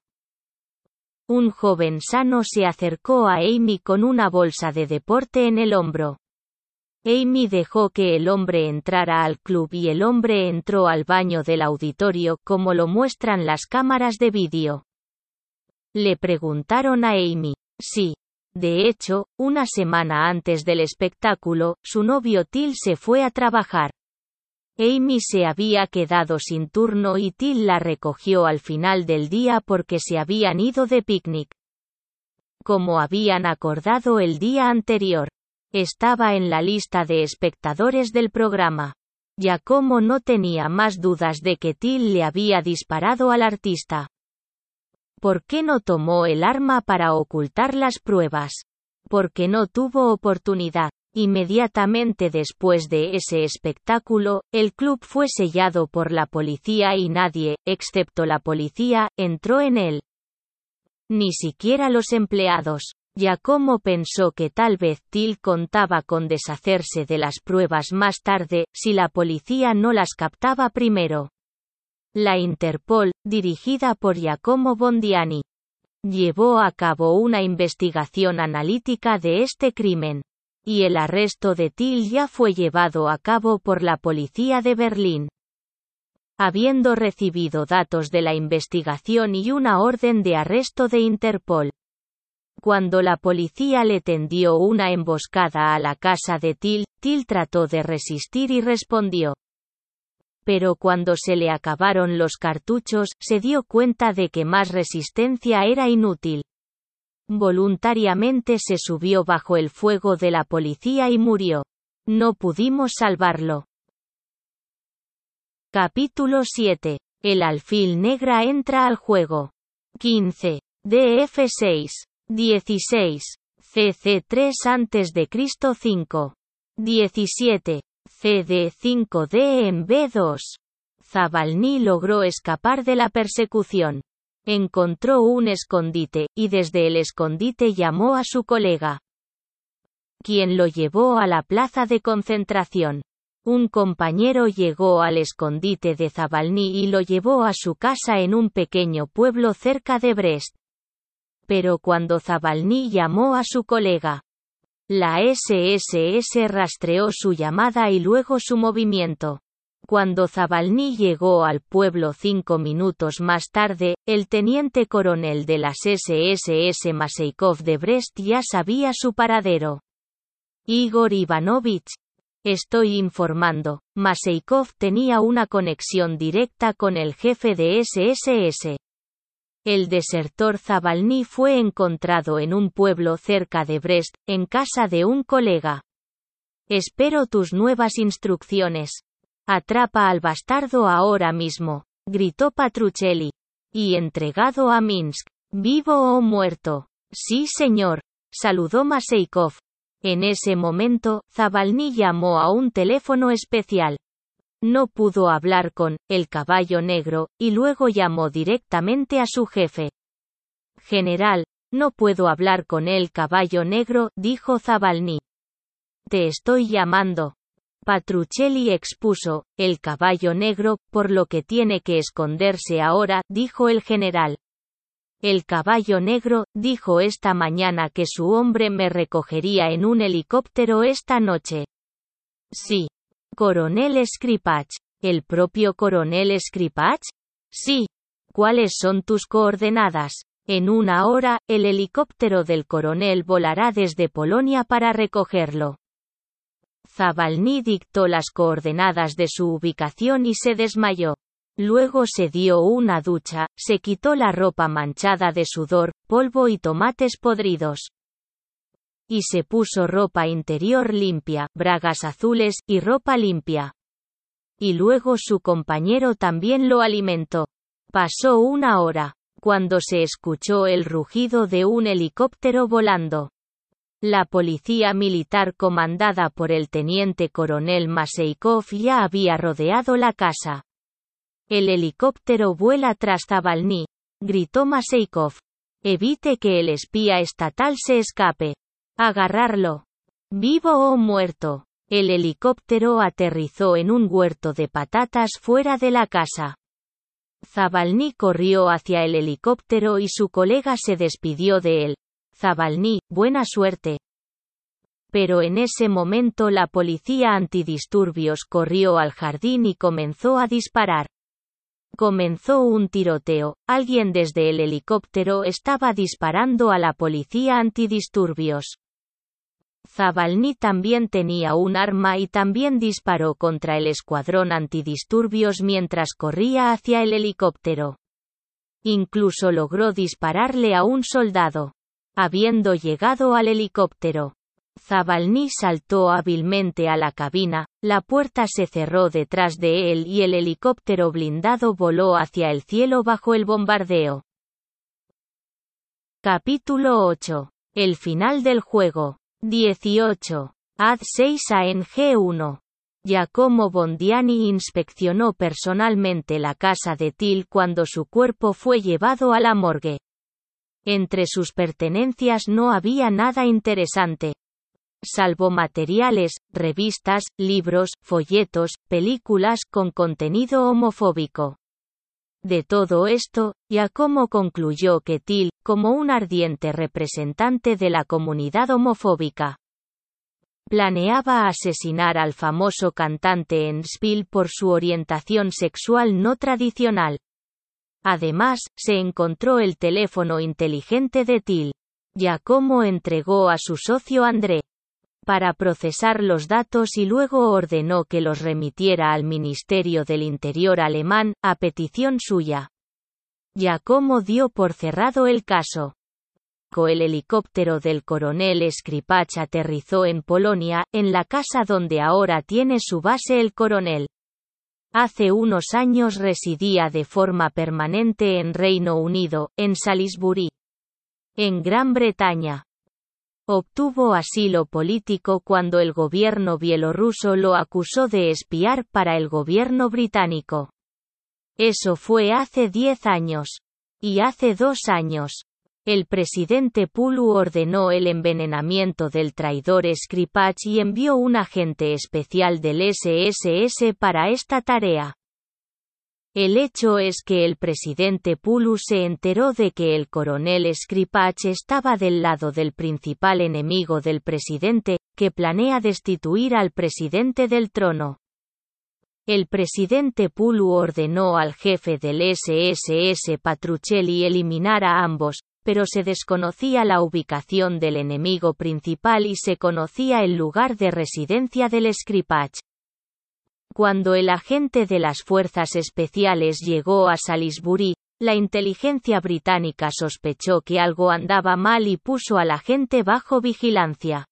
un joven sano se acercó a Amy con una bolsa de deporte en el hombro. Amy dejó que el hombre entrara al club y el hombre entró al baño del auditorio como lo muestran las cámaras de vídeo. Le preguntaron a Amy, sí, de hecho, una semana antes del espectáculo, su novio Till se fue a trabajar. Amy se había quedado sin turno y Till la recogió al final del día porque se habían ido de picnic. Como habían acordado el día anterior. Estaba en la lista de espectadores del programa. Giacomo no tenía más dudas de que Till le había disparado al artista. ¿Por qué no tomó el arma para ocultar las pruebas? Porque no tuvo oportunidad. Inmediatamente después de ese espectáculo, el club fue sellado por la policía y nadie, excepto la policía, entró en él. Ni siquiera los empleados. Giacomo pensó que tal vez Till contaba con deshacerse de las pruebas más tarde, si la policía no las captaba primero. La Interpol, dirigida por Giacomo Bondiani, llevó a cabo una investigación analítica de este crimen. Y el arresto de Till ya fue llevado a cabo por la policía de Berlín. Habiendo recibido datos de la investigación y una orden de arresto de Interpol. Cuando la policía le tendió una emboscada a la casa de Till, Till trató de resistir y respondió. Pero cuando se le acabaron los cartuchos, se dio cuenta de que más resistencia era inútil. Voluntariamente se subió bajo el fuego de la policía y murió. No pudimos salvarlo. Capítulo 7. El alfil negra entra al juego. 15. DF6. 16. CC3 antes de Cristo 5. 17. CD5D en B2. Zabalny logró escapar de la persecución. Encontró un escondite, y desde el escondite llamó a su colega. Quien lo llevó a la plaza de concentración. Un compañero llegó al escondite de Zabalny y lo llevó a su casa en un pequeño pueblo cerca de Brest. Pero cuando Zabalny llamó a su colega, la SSS rastreó su llamada y luego su movimiento. Cuando Zabalny llegó al pueblo cinco minutos más tarde, el teniente coronel de las SSS Maseikov de Brest ya sabía su paradero. Igor Ivanovich. Estoy informando, Maseikov tenía una conexión directa con el jefe de SSS. El desertor Zabalny fue encontrado en un pueblo cerca de Brest, en casa de un colega. Espero tus nuevas instrucciones. Atrapa al bastardo ahora mismo, gritó Patruchelli. Y entregado a Minsk. ¿Vivo o muerto? Sí, señor, saludó Maseikov. En ese momento, Zabalny llamó a un teléfono especial. No pudo hablar con el caballo negro, y luego llamó directamente a su jefe. General, no puedo hablar con el caballo negro, dijo Zabalny. Te estoy llamando. Patruchelli expuso, el caballo negro, por lo que tiene que esconderse ahora, dijo el general. El caballo negro, dijo esta mañana que su hombre me recogería en un helicóptero esta noche. Sí. Coronel Skripach. ¿El propio coronel Skripach? Sí. ¿Cuáles son tus coordenadas? En una hora, el helicóptero del coronel volará desde Polonia para recogerlo. Zabalny dictó las coordenadas de su ubicación y se desmayó. Luego se dio una ducha, se quitó la ropa manchada de sudor, polvo y tomates podridos. Y se puso ropa interior limpia, bragas azules, y ropa limpia. Y luego su compañero también lo alimentó. Pasó una hora, cuando se escuchó el rugido de un helicóptero volando. La policía militar comandada por el teniente coronel Maseikov ya había rodeado la casa. El helicóptero vuela tras Zabalny, gritó Maseikov. Evite que el espía estatal se escape. Agarrarlo. Vivo o muerto. El helicóptero aterrizó en un huerto de patatas fuera de la casa. Zabalny corrió hacia el helicóptero y su colega se despidió de él. Zabalny, buena suerte. Pero en ese momento la policía antidisturbios corrió al jardín y comenzó a disparar. Comenzó un tiroteo, alguien desde el helicóptero estaba disparando a la policía antidisturbios. Zabalny también tenía un arma y también disparó contra el escuadrón antidisturbios mientras corría hacia el helicóptero. Incluso logró dispararle a un soldado. Habiendo llegado al helicóptero, Zabalny saltó hábilmente a la cabina, la puerta se cerró detrás de él y el helicóptero blindado voló hacia el cielo bajo el bombardeo. Capítulo 8. El final del juego. 18. Ad 6 a G1. Giacomo Bondiani inspeccionó personalmente la casa de Till cuando su cuerpo fue llevado a la morgue. Entre sus pertenencias no había nada interesante. Salvo materiales, revistas, libros, folletos, películas con contenido homofóbico. De todo esto, Giacomo concluyó que Till, como un ardiente representante de la comunidad homofóbica, planeaba asesinar al famoso cantante Enspil por su orientación sexual no tradicional. Además, se encontró el teléfono inteligente de Till. Giacomo entregó a su socio André para procesar los datos y luego ordenó que los remitiera al Ministerio del Interior alemán, a petición suya. Giacomo dio por cerrado el caso. El helicóptero del coronel Skripach aterrizó en Polonia, en la casa donde ahora tiene su base el coronel. Hace unos años residía de forma permanente en Reino Unido, en Salisbury. En Gran Bretaña. Obtuvo asilo político cuando el gobierno bielorruso lo acusó de espiar para el gobierno británico. Eso fue hace diez años. Y hace dos años. El presidente Pulu ordenó el envenenamiento del traidor Skripach y envió un agente especial del SSS para esta tarea. El hecho es que el presidente Pulu se enteró de que el coronel Skripach estaba del lado del principal enemigo del presidente, que planea destituir al presidente del trono. El presidente Pulu ordenó al jefe del SSS Patruccelli eliminar a ambos, pero se desconocía la ubicación del enemigo principal y se conocía el lugar de residencia del Skripach. Cuando el agente de las fuerzas especiales llegó a Salisbury, la inteligencia británica sospechó que algo andaba mal y puso al agente bajo vigilancia.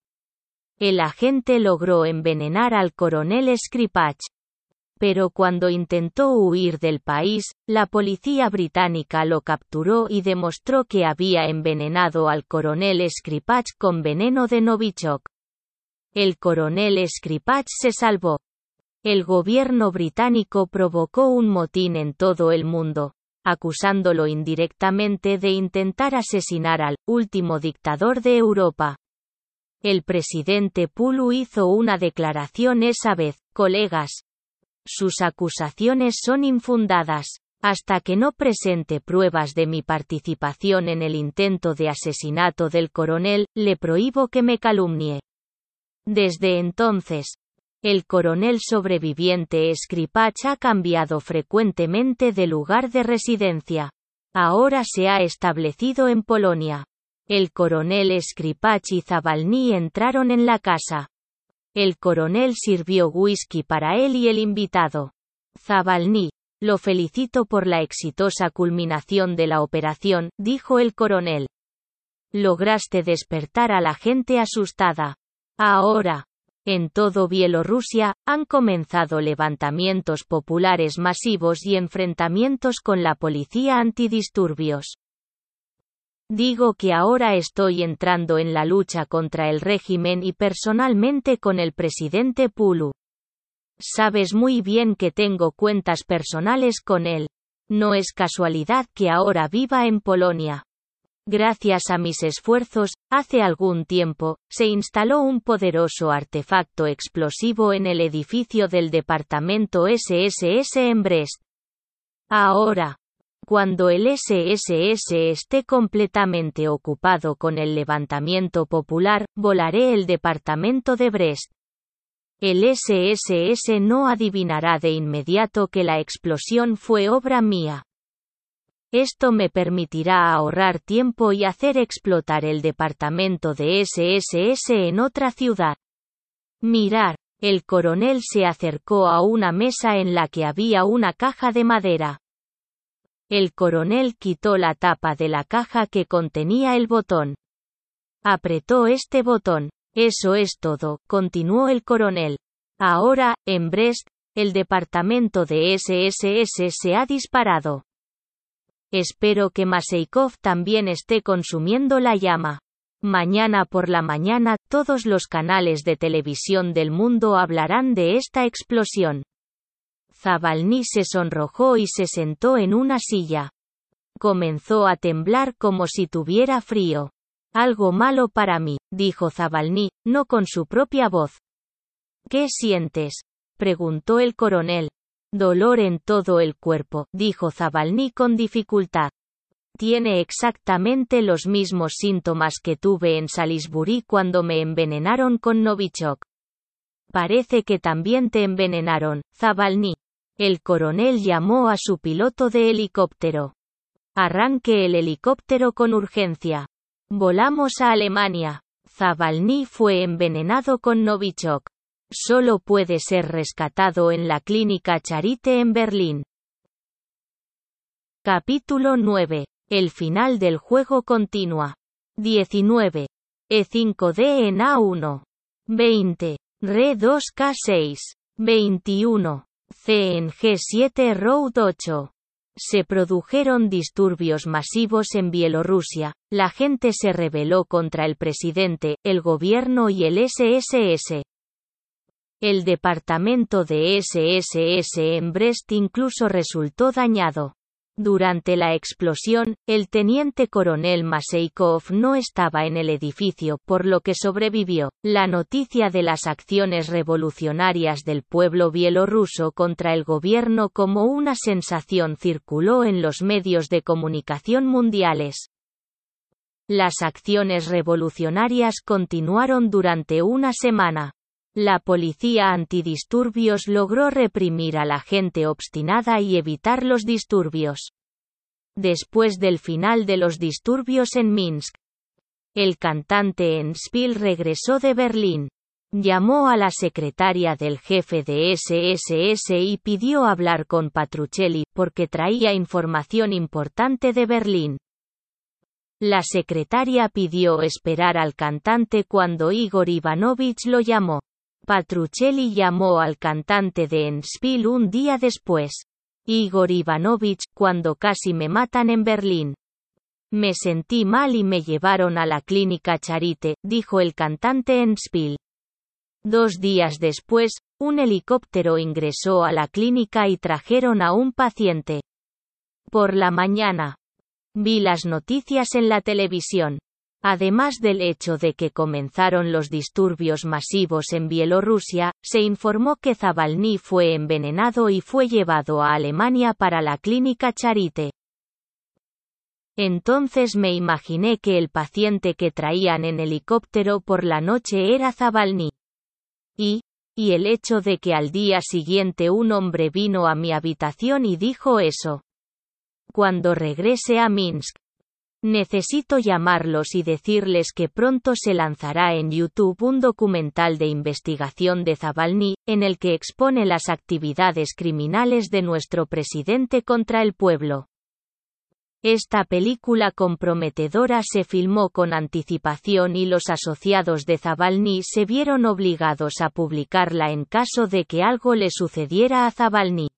El agente logró envenenar al coronel Skripach. Pero cuando intentó huir del país, la policía británica lo capturó y demostró que había envenenado al coronel Skripach con veneno de Novichok. El coronel Skripach se salvó, el gobierno británico provocó un motín en todo el mundo, acusándolo indirectamente de intentar asesinar al último dictador de Europa. El presidente Pulu hizo una declaración esa vez, colegas. Sus acusaciones son infundadas. Hasta que no presente pruebas de mi participación en el intento de asesinato del coronel, le prohíbo que me calumnie. Desde entonces, el coronel sobreviviente Skripach ha cambiado frecuentemente de lugar de residencia. Ahora se ha establecido en Polonia. El coronel Skripach y Zabalny entraron en la casa. El coronel sirvió whisky para él y el invitado. Zabalny, lo felicito por la exitosa culminación de la operación, dijo el coronel. Lograste despertar a la gente asustada. Ahora, en todo Bielorrusia, han comenzado levantamientos populares masivos y enfrentamientos con la policía antidisturbios. Digo que ahora estoy entrando en la lucha contra el régimen y personalmente con el presidente Pulu. Sabes muy bien que tengo cuentas personales con él. No es casualidad que ahora viva en Polonia. Gracias a mis esfuerzos, hace algún tiempo, se instaló un poderoso artefacto explosivo en el edificio del departamento SSS en Brest. Ahora, cuando el SSS esté completamente ocupado con el levantamiento popular, volaré el departamento de Brest. El SSS no adivinará de inmediato que la explosión fue obra mía. Esto me permitirá ahorrar tiempo y hacer explotar el departamento de SSS en otra ciudad. Mirar. El coronel se acercó a una mesa en la que había una caja de madera. El coronel quitó la tapa de la caja que contenía el botón. Apretó este botón. Eso es todo, continuó el coronel. Ahora, en Brest, el departamento de SSS se ha disparado. Espero que Maseikov también esté consumiendo la llama. Mañana por la mañana, todos los canales de televisión del mundo hablarán de esta explosión. Zabalny se sonrojó y se sentó en una silla. Comenzó a temblar como si tuviera frío. Algo malo para mí, dijo Zabalny, no con su propia voz. ¿Qué sientes? preguntó el coronel. Dolor en todo el cuerpo, dijo Zabalny con dificultad. Tiene exactamente los mismos síntomas que tuve en Salisbury cuando me envenenaron con Novichok. Parece que también te envenenaron, Zabalny. El coronel llamó a su piloto de helicóptero. Arranque el helicóptero con urgencia. Volamos a Alemania. Zabalny fue envenenado con Novichok. Solo puede ser rescatado en la clínica Charite en Berlín. Capítulo 9. El final del juego continúa. 19. E5D en A1. 20. Re 2K6. 21. C en G7 Road 8 se produjeron disturbios masivos en Bielorrusia, la gente se rebeló contra el presidente, el gobierno y el SSS. El departamento de SSS en Brest incluso resultó dañado. Durante la explosión, el teniente coronel Maseikov no estaba en el edificio, por lo que sobrevivió. La noticia de las acciones revolucionarias del pueblo bielorruso contra el gobierno como una sensación circuló en los medios de comunicación mundiales. Las acciones revolucionarias continuaron durante una semana. La policía antidisturbios logró reprimir a la gente obstinada y evitar los disturbios. Después del final de los disturbios en Minsk, el cantante Enspil regresó de Berlín. Llamó a la secretaria del jefe de SSS y pidió hablar con Patruchelli, porque traía información importante de Berlín. La secretaria pidió esperar al cantante cuando Igor Ivanovich lo llamó. Patruchelli llamó al cantante de Enspil un día después. Igor Ivanovich, cuando casi me matan en Berlín. Me sentí mal y me llevaron a la clínica Charite, dijo el cantante Enspil. Dos días después, un helicóptero ingresó a la clínica y trajeron a un paciente. Por la mañana. Vi las noticias en la televisión. Además del hecho de que comenzaron los disturbios masivos en Bielorrusia, se informó que Zabalny fue envenenado y fue llevado a Alemania para la clínica Charite. Entonces me imaginé que el paciente que traían en helicóptero por la noche era Zabalny. Y, y el hecho de que al día siguiente un hombre vino a mi habitación y dijo eso. Cuando regrese a Minsk, Necesito llamarlos y decirles que pronto se lanzará en YouTube un documental de investigación de Zabalny, en el que expone las actividades criminales de nuestro presidente contra el pueblo. Esta película comprometedora se filmó con anticipación y los asociados de Zabalny se vieron obligados a publicarla en caso de que algo le sucediera a Zabalny.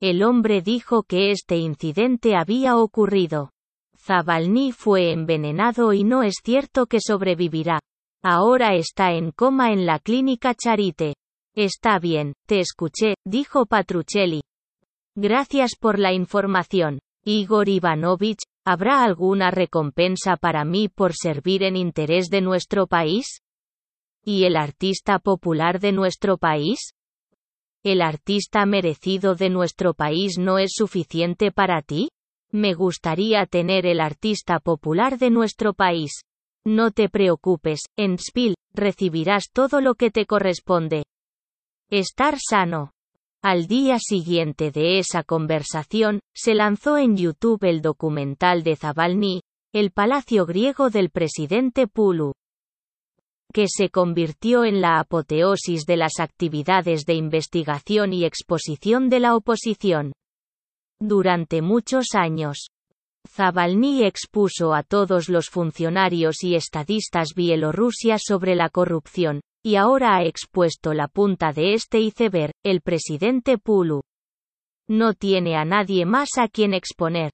El hombre dijo que este incidente había ocurrido. Zabalny fue envenenado y no es cierto que sobrevivirá. Ahora está en coma en la clínica Charite. Está bien, te escuché, dijo Patruchelli. Gracias por la información. Igor Ivanovich, ¿habrá alguna recompensa para mí por servir en interés de nuestro país? ¿Y el artista popular de nuestro país? ¿El artista merecido de nuestro país no es suficiente para ti? Me gustaría tener el artista popular de nuestro país. No te preocupes, en Spiel, recibirás todo lo que te corresponde. Estar sano. Al día siguiente de esa conversación, se lanzó en YouTube el documental de Zabalny, el palacio griego del presidente Pulu, que se convirtió en la apoteosis de las actividades de investigación y exposición de la oposición. Durante muchos años, Zabalny expuso a todos los funcionarios y estadistas bielorrusia sobre la corrupción, y ahora ha expuesto la punta de este iceberg, el presidente Pulu. No tiene a nadie más a quien exponer.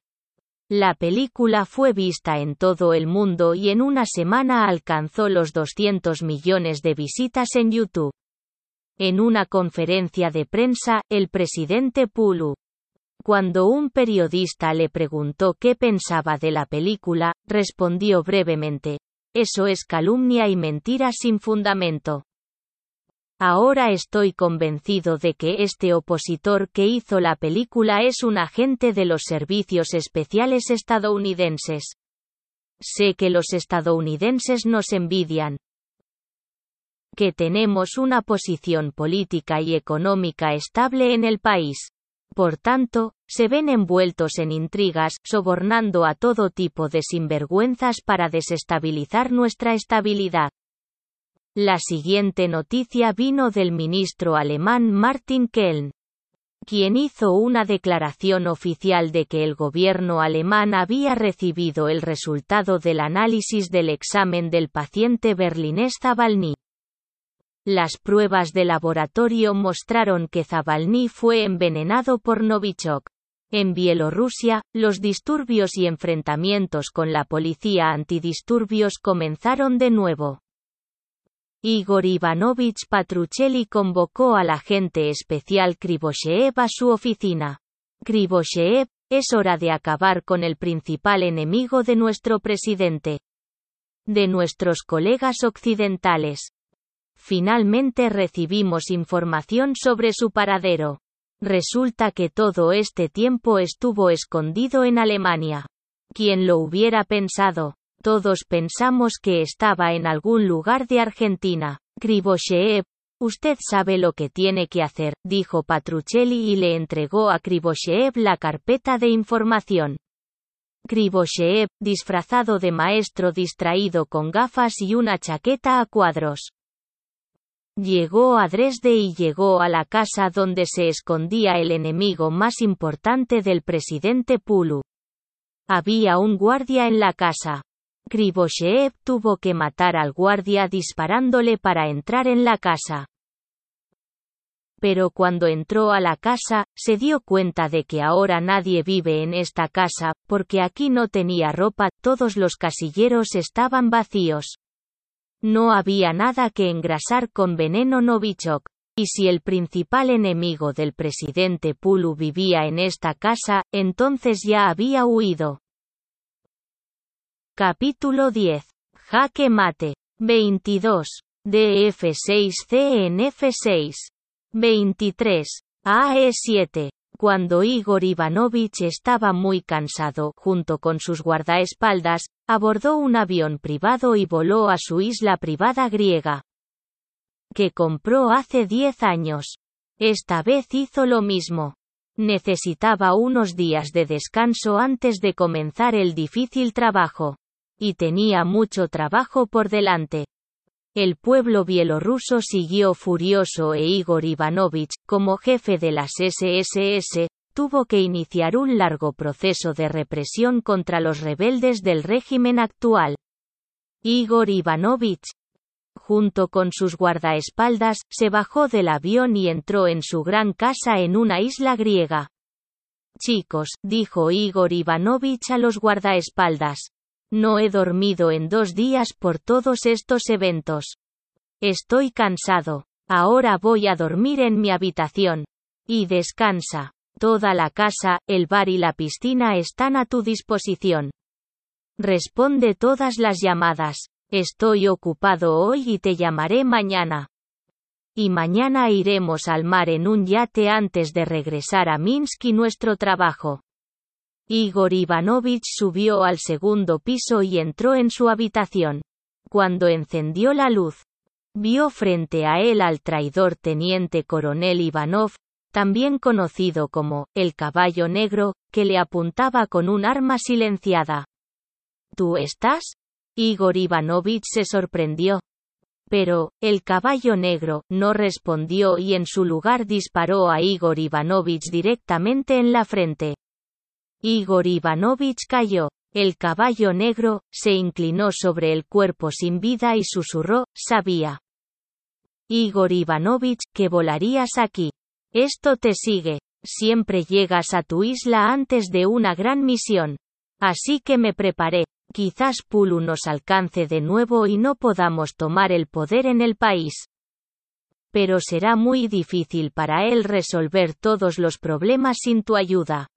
La película fue vista en todo el mundo y en una semana alcanzó los 200 millones de visitas en YouTube. En una conferencia de prensa, el presidente Pulu Cuando un periodista le preguntó qué pensaba de la película, respondió brevemente, eso es calumnia y mentira sin fundamento. Ahora estoy convencido de que este opositor que hizo la película es un agente de los servicios especiales estadounidenses. Sé que los estadounidenses nos envidian. Que tenemos una posición política y económica estable en el país. Por tanto, se ven envueltos en intrigas, sobornando a todo tipo de sinvergüenzas para desestabilizar nuestra estabilidad. La siguiente noticia vino del ministro alemán Martin Kelln, quien hizo una declaración oficial de que el gobierno alemán había recibido el resultado del análisis del examen del paciente berlinés Zavalny. Las pruebas de laboratorio mostraron que Zavalny fue envenenado por Novichok. En Bielorrusia, los disturbios y enfrentamientos con la policía antidisturbios comenzaron de nuevo. Igor Ivanovich Patruchelli convocó al agente especial Krivosheev a su oficina. Krivosheev, es hora de acabar con el principal enemigo de nuestro presidente. De nuestros colegas occidentales. Finalmente recibimos información sobre su paradero. Resulta que todo este tiempo estuvo escondido en Alemania. ¿Quién lo hubiera pensado? Todos pensamos que estaba en algún lugar de Argentina. Krivosheev, usted sabe lo que tiene que hacer, dijo Patruchelli y le entregó a Krivosheev la carpeta de información. Krivosheev, disfrazado de maestro distraído con gafas y una chaqueta a cuadros. Llegó a Dresde y llegó a la casa donde se escondía el enemigo más importante del presidente Pulu. Había un guardia en la casa. Krivosheev tuvo que matar al guardia disparándole para entrar en la casa. Pero cuando entró a la casa, se dio cuenta de que ahora nadie vive en esta casa, porque aquí no tenía ropa, todos los casilleros estaban vacíos. No había nada que engrasar con veneno Novichok. Y si el principal enemigo del presidente Pulu vivía en esta casa, entonces ya había huido. Capítulo 10. Jaque mate. 22. DF6 CNF6. 23. AE7. Cuando Igor Ivanovich estaba muy cansado, junto con sus guardaespaldas, abordó un avión privado y voló a su isla privada griega. Que compró hace diez años. Esta vez hizo lo mismo. Necesitaba unos días de descanso antes de comenzar el difícil trabajo. Y tenía mucho trabajo por delante. El pueblo bielorruso siguió furioso e Igor Ivanovich, como jefe de las SSS, tuvo que iniciar un largo proceso de represión contra los rebeldes del régimen actual. Igor Ivanovich, junto con sus guardaespaldas, se bajó del avión y entró en su gran casa en una isla griega. Chicos, dijo Igor Ivanovich a los guardaespaldas. No he dormido en dos días por todos estos eventos. Estoy cansado. Ahora voy a dormir en mi habitación. Y descansa. Toda la casa, el bar y la piscina están a tu disposición. Responde todas las llamadas. Estoy ocupado hoy y te llamaré mañana. Y mañana iremos al mar en un yate antes de regresar a Minsk y nuestro trabajo. Igor Ivanovich subió al segundo piso y entró en su habitación. Cuando encendió la luz, vio frente a él al traidor teniente coronel Ivanov, también conocido como el caballo negro, que le apuntaba con un arma silenciada. ¿Tú estás? Igor Ivanovich se sorprendió. Pero, el caballo negro, no respondió y en su lugar disparó a Igor Ivanovich directamente en la frente. Igor Ivanovich cayó. El caballo negro, se inclinó sobre el cuerpo sin vida y susurró, sabía. Igor Ivanovich, que volarías aquí. Esto te sigue. Siempre llegas a tu isla antes de una gran misión. Así que me preparé. Quizás Pulu nos alcance de nuevo y no podamos tomar el poder en el país. Pero será muy difícil para él resolver todos los problemas sin tu ayuda.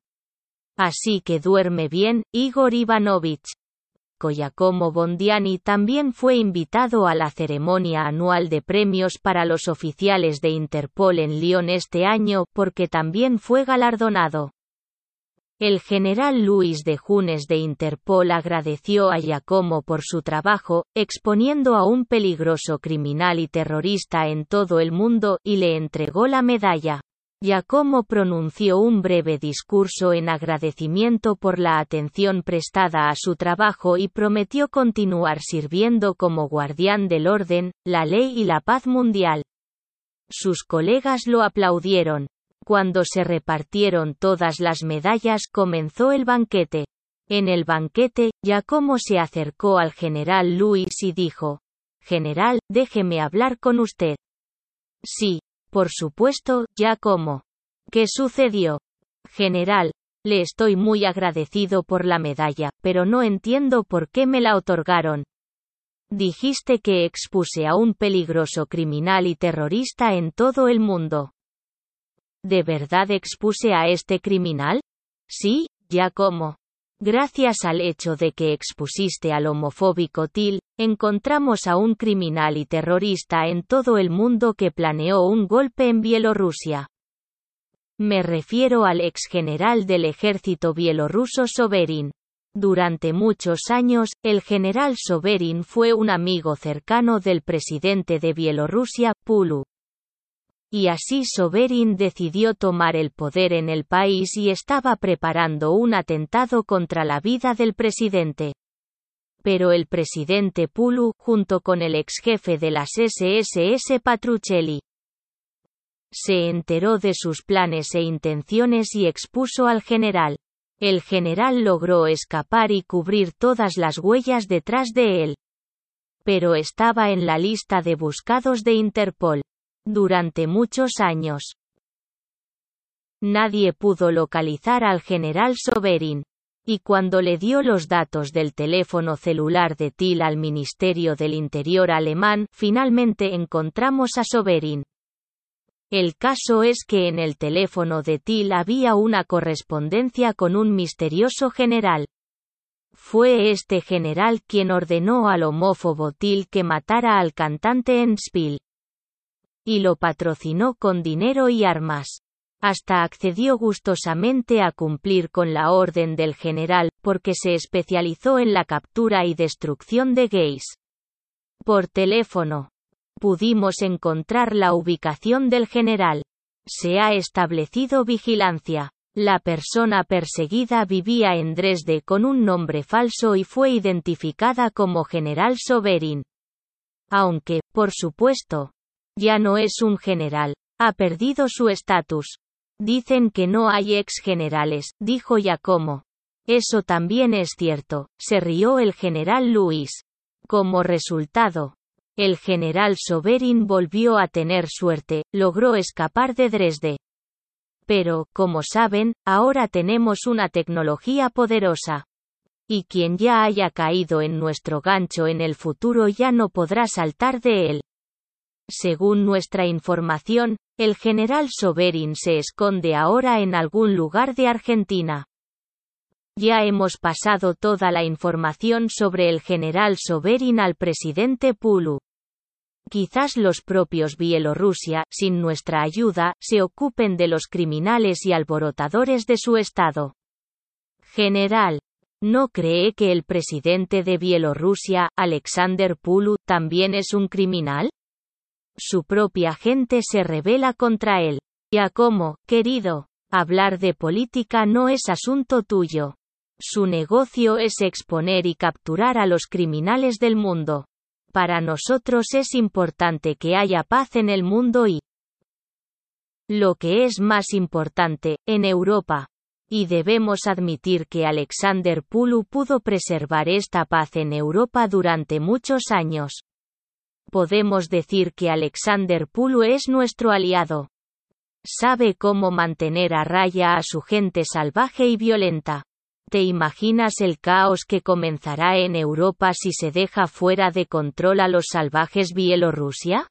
Así que duerme bien, Igor Ivanovich. Giacomo Bondiani también fue invitado a la ceremonia anual de premios para los oficiales de Interpol en Lyon este año porque también fue galardonado. El general Luis de Junes de Interpol agradeció a Giacomo por su trabajo, exponiendo a un peligroso criminal y terrorista en todo el mundo, y le entregó la medalla. Giacomo pronunció un breve discurso en agradecimiento por la atención prestada a su trabajo y prometió continuar sirviendo como guardián del orden, la ley y la paz mundial. Sus colegas lo aplaudieron. Cuando se repartieron todas las medallas comenzó el banquete. En el banquete, Giacomo se acercó al general Luis y dijo, General, déjeme hablar con usted. Sí, por supuesto, ya como. ¿Qué sucedió? General, le estoy muy agradecido por la medalla, pero no entiendo por qué me la otorgaron. Dijiste que expuse a un peligroso criminal y terrorista en todo el mundo. ¿De verdad expuse a este criminal? Sí, ya como. Gracias al hecho de que expusiste al homofóbico Til, encontramos a un criminal y terrorista en todo el mundo que planeó un golpe en Bielorrusia. Me refiero al ex general del ejército bielorruso Soberin. Durante muchos años, el general Soberin fue un amigo cercano del presidente de Bielorrusia, Pulu. Y así Soberin decidió tomar el poder en el país y estaba preparando un atentado contra la vida del presidente. Pero el presidente Pulu, junto con el ex jefe de las SSS Patruccelli, se enteró de sus planes e intenciones y expuso al general. El general logró escapar y cubrir todas las huellas detrás de él. Pero estaba en la lista de buscados de Interpol durante muchos años. Nadie pudo localizar al general Soberin. Y cuando le dio los datos del teléfono celular de Til al Ministerio del Interior alemán, finalmente encontramos a Soberin. El caso es que en el teléfono de Til había una correspondencia con un misterioso general. Fue este general quien ordenó al homófobo Til que matara al cantante Enspil y lo patrocinó con dinero y armas. Hasta accedió gustosamente a cumplir con la orden del general, porque se especializó en la captura y destrucción de gays. Por teléfono. Pudimos encontrar la ubicación del general. Se ha establecido vigilancia. La persona perseguida vivía en Dresde con un nombre falso y fue identificada como General Soberin. Aunque, por supuesto, ya no es un general. Ha perdido su estatus. Dicen que no hay ex generales, dijo Giacomo. Eso también es cierto, se rió el general Luis. Como resultado, el general Soberin volvió a tener suerte, logró escapar de Dresde. Pero, como saben, ahora tenemos una tecnología poderosa. Y quien ya haya caído en nuestro gancho en el futuro ya no podrá saltar de él. Según nuestra información, el general Soberin se esconde ahora en algún lugar de Argentina. Ya hemos pasado toda la información sobre el general Soberin al presidente Pulu. Quizás los propios Bielorrusia, sin nuestra ayuda, se ocupen de los criminales y alborotadores de su estado. General. ¿No cree que el presidente de Bielorrusia, Alexander Pulu, también es un criminal? Su propia gente se rebela contra él. Ya como, querido, hablar de política no es asunto tuyo. Su negocio es exponer y capturar a los criminales del mundo. Para nosotros es importante que haya paz en el mundo y lo que es más importante, en Europa. Y debemos admitir que Alexander Pulu pudo preservar esta paz en Europa durante muchos años podemos decir que Alexander Pulu es nuestro aliado. Sabe cómo mantener a raya a su gente salvaje y violenta. ¿Te imaginas el caos que comenzará en Europa si se deja fuera de control a los salvajes Bielorrusia?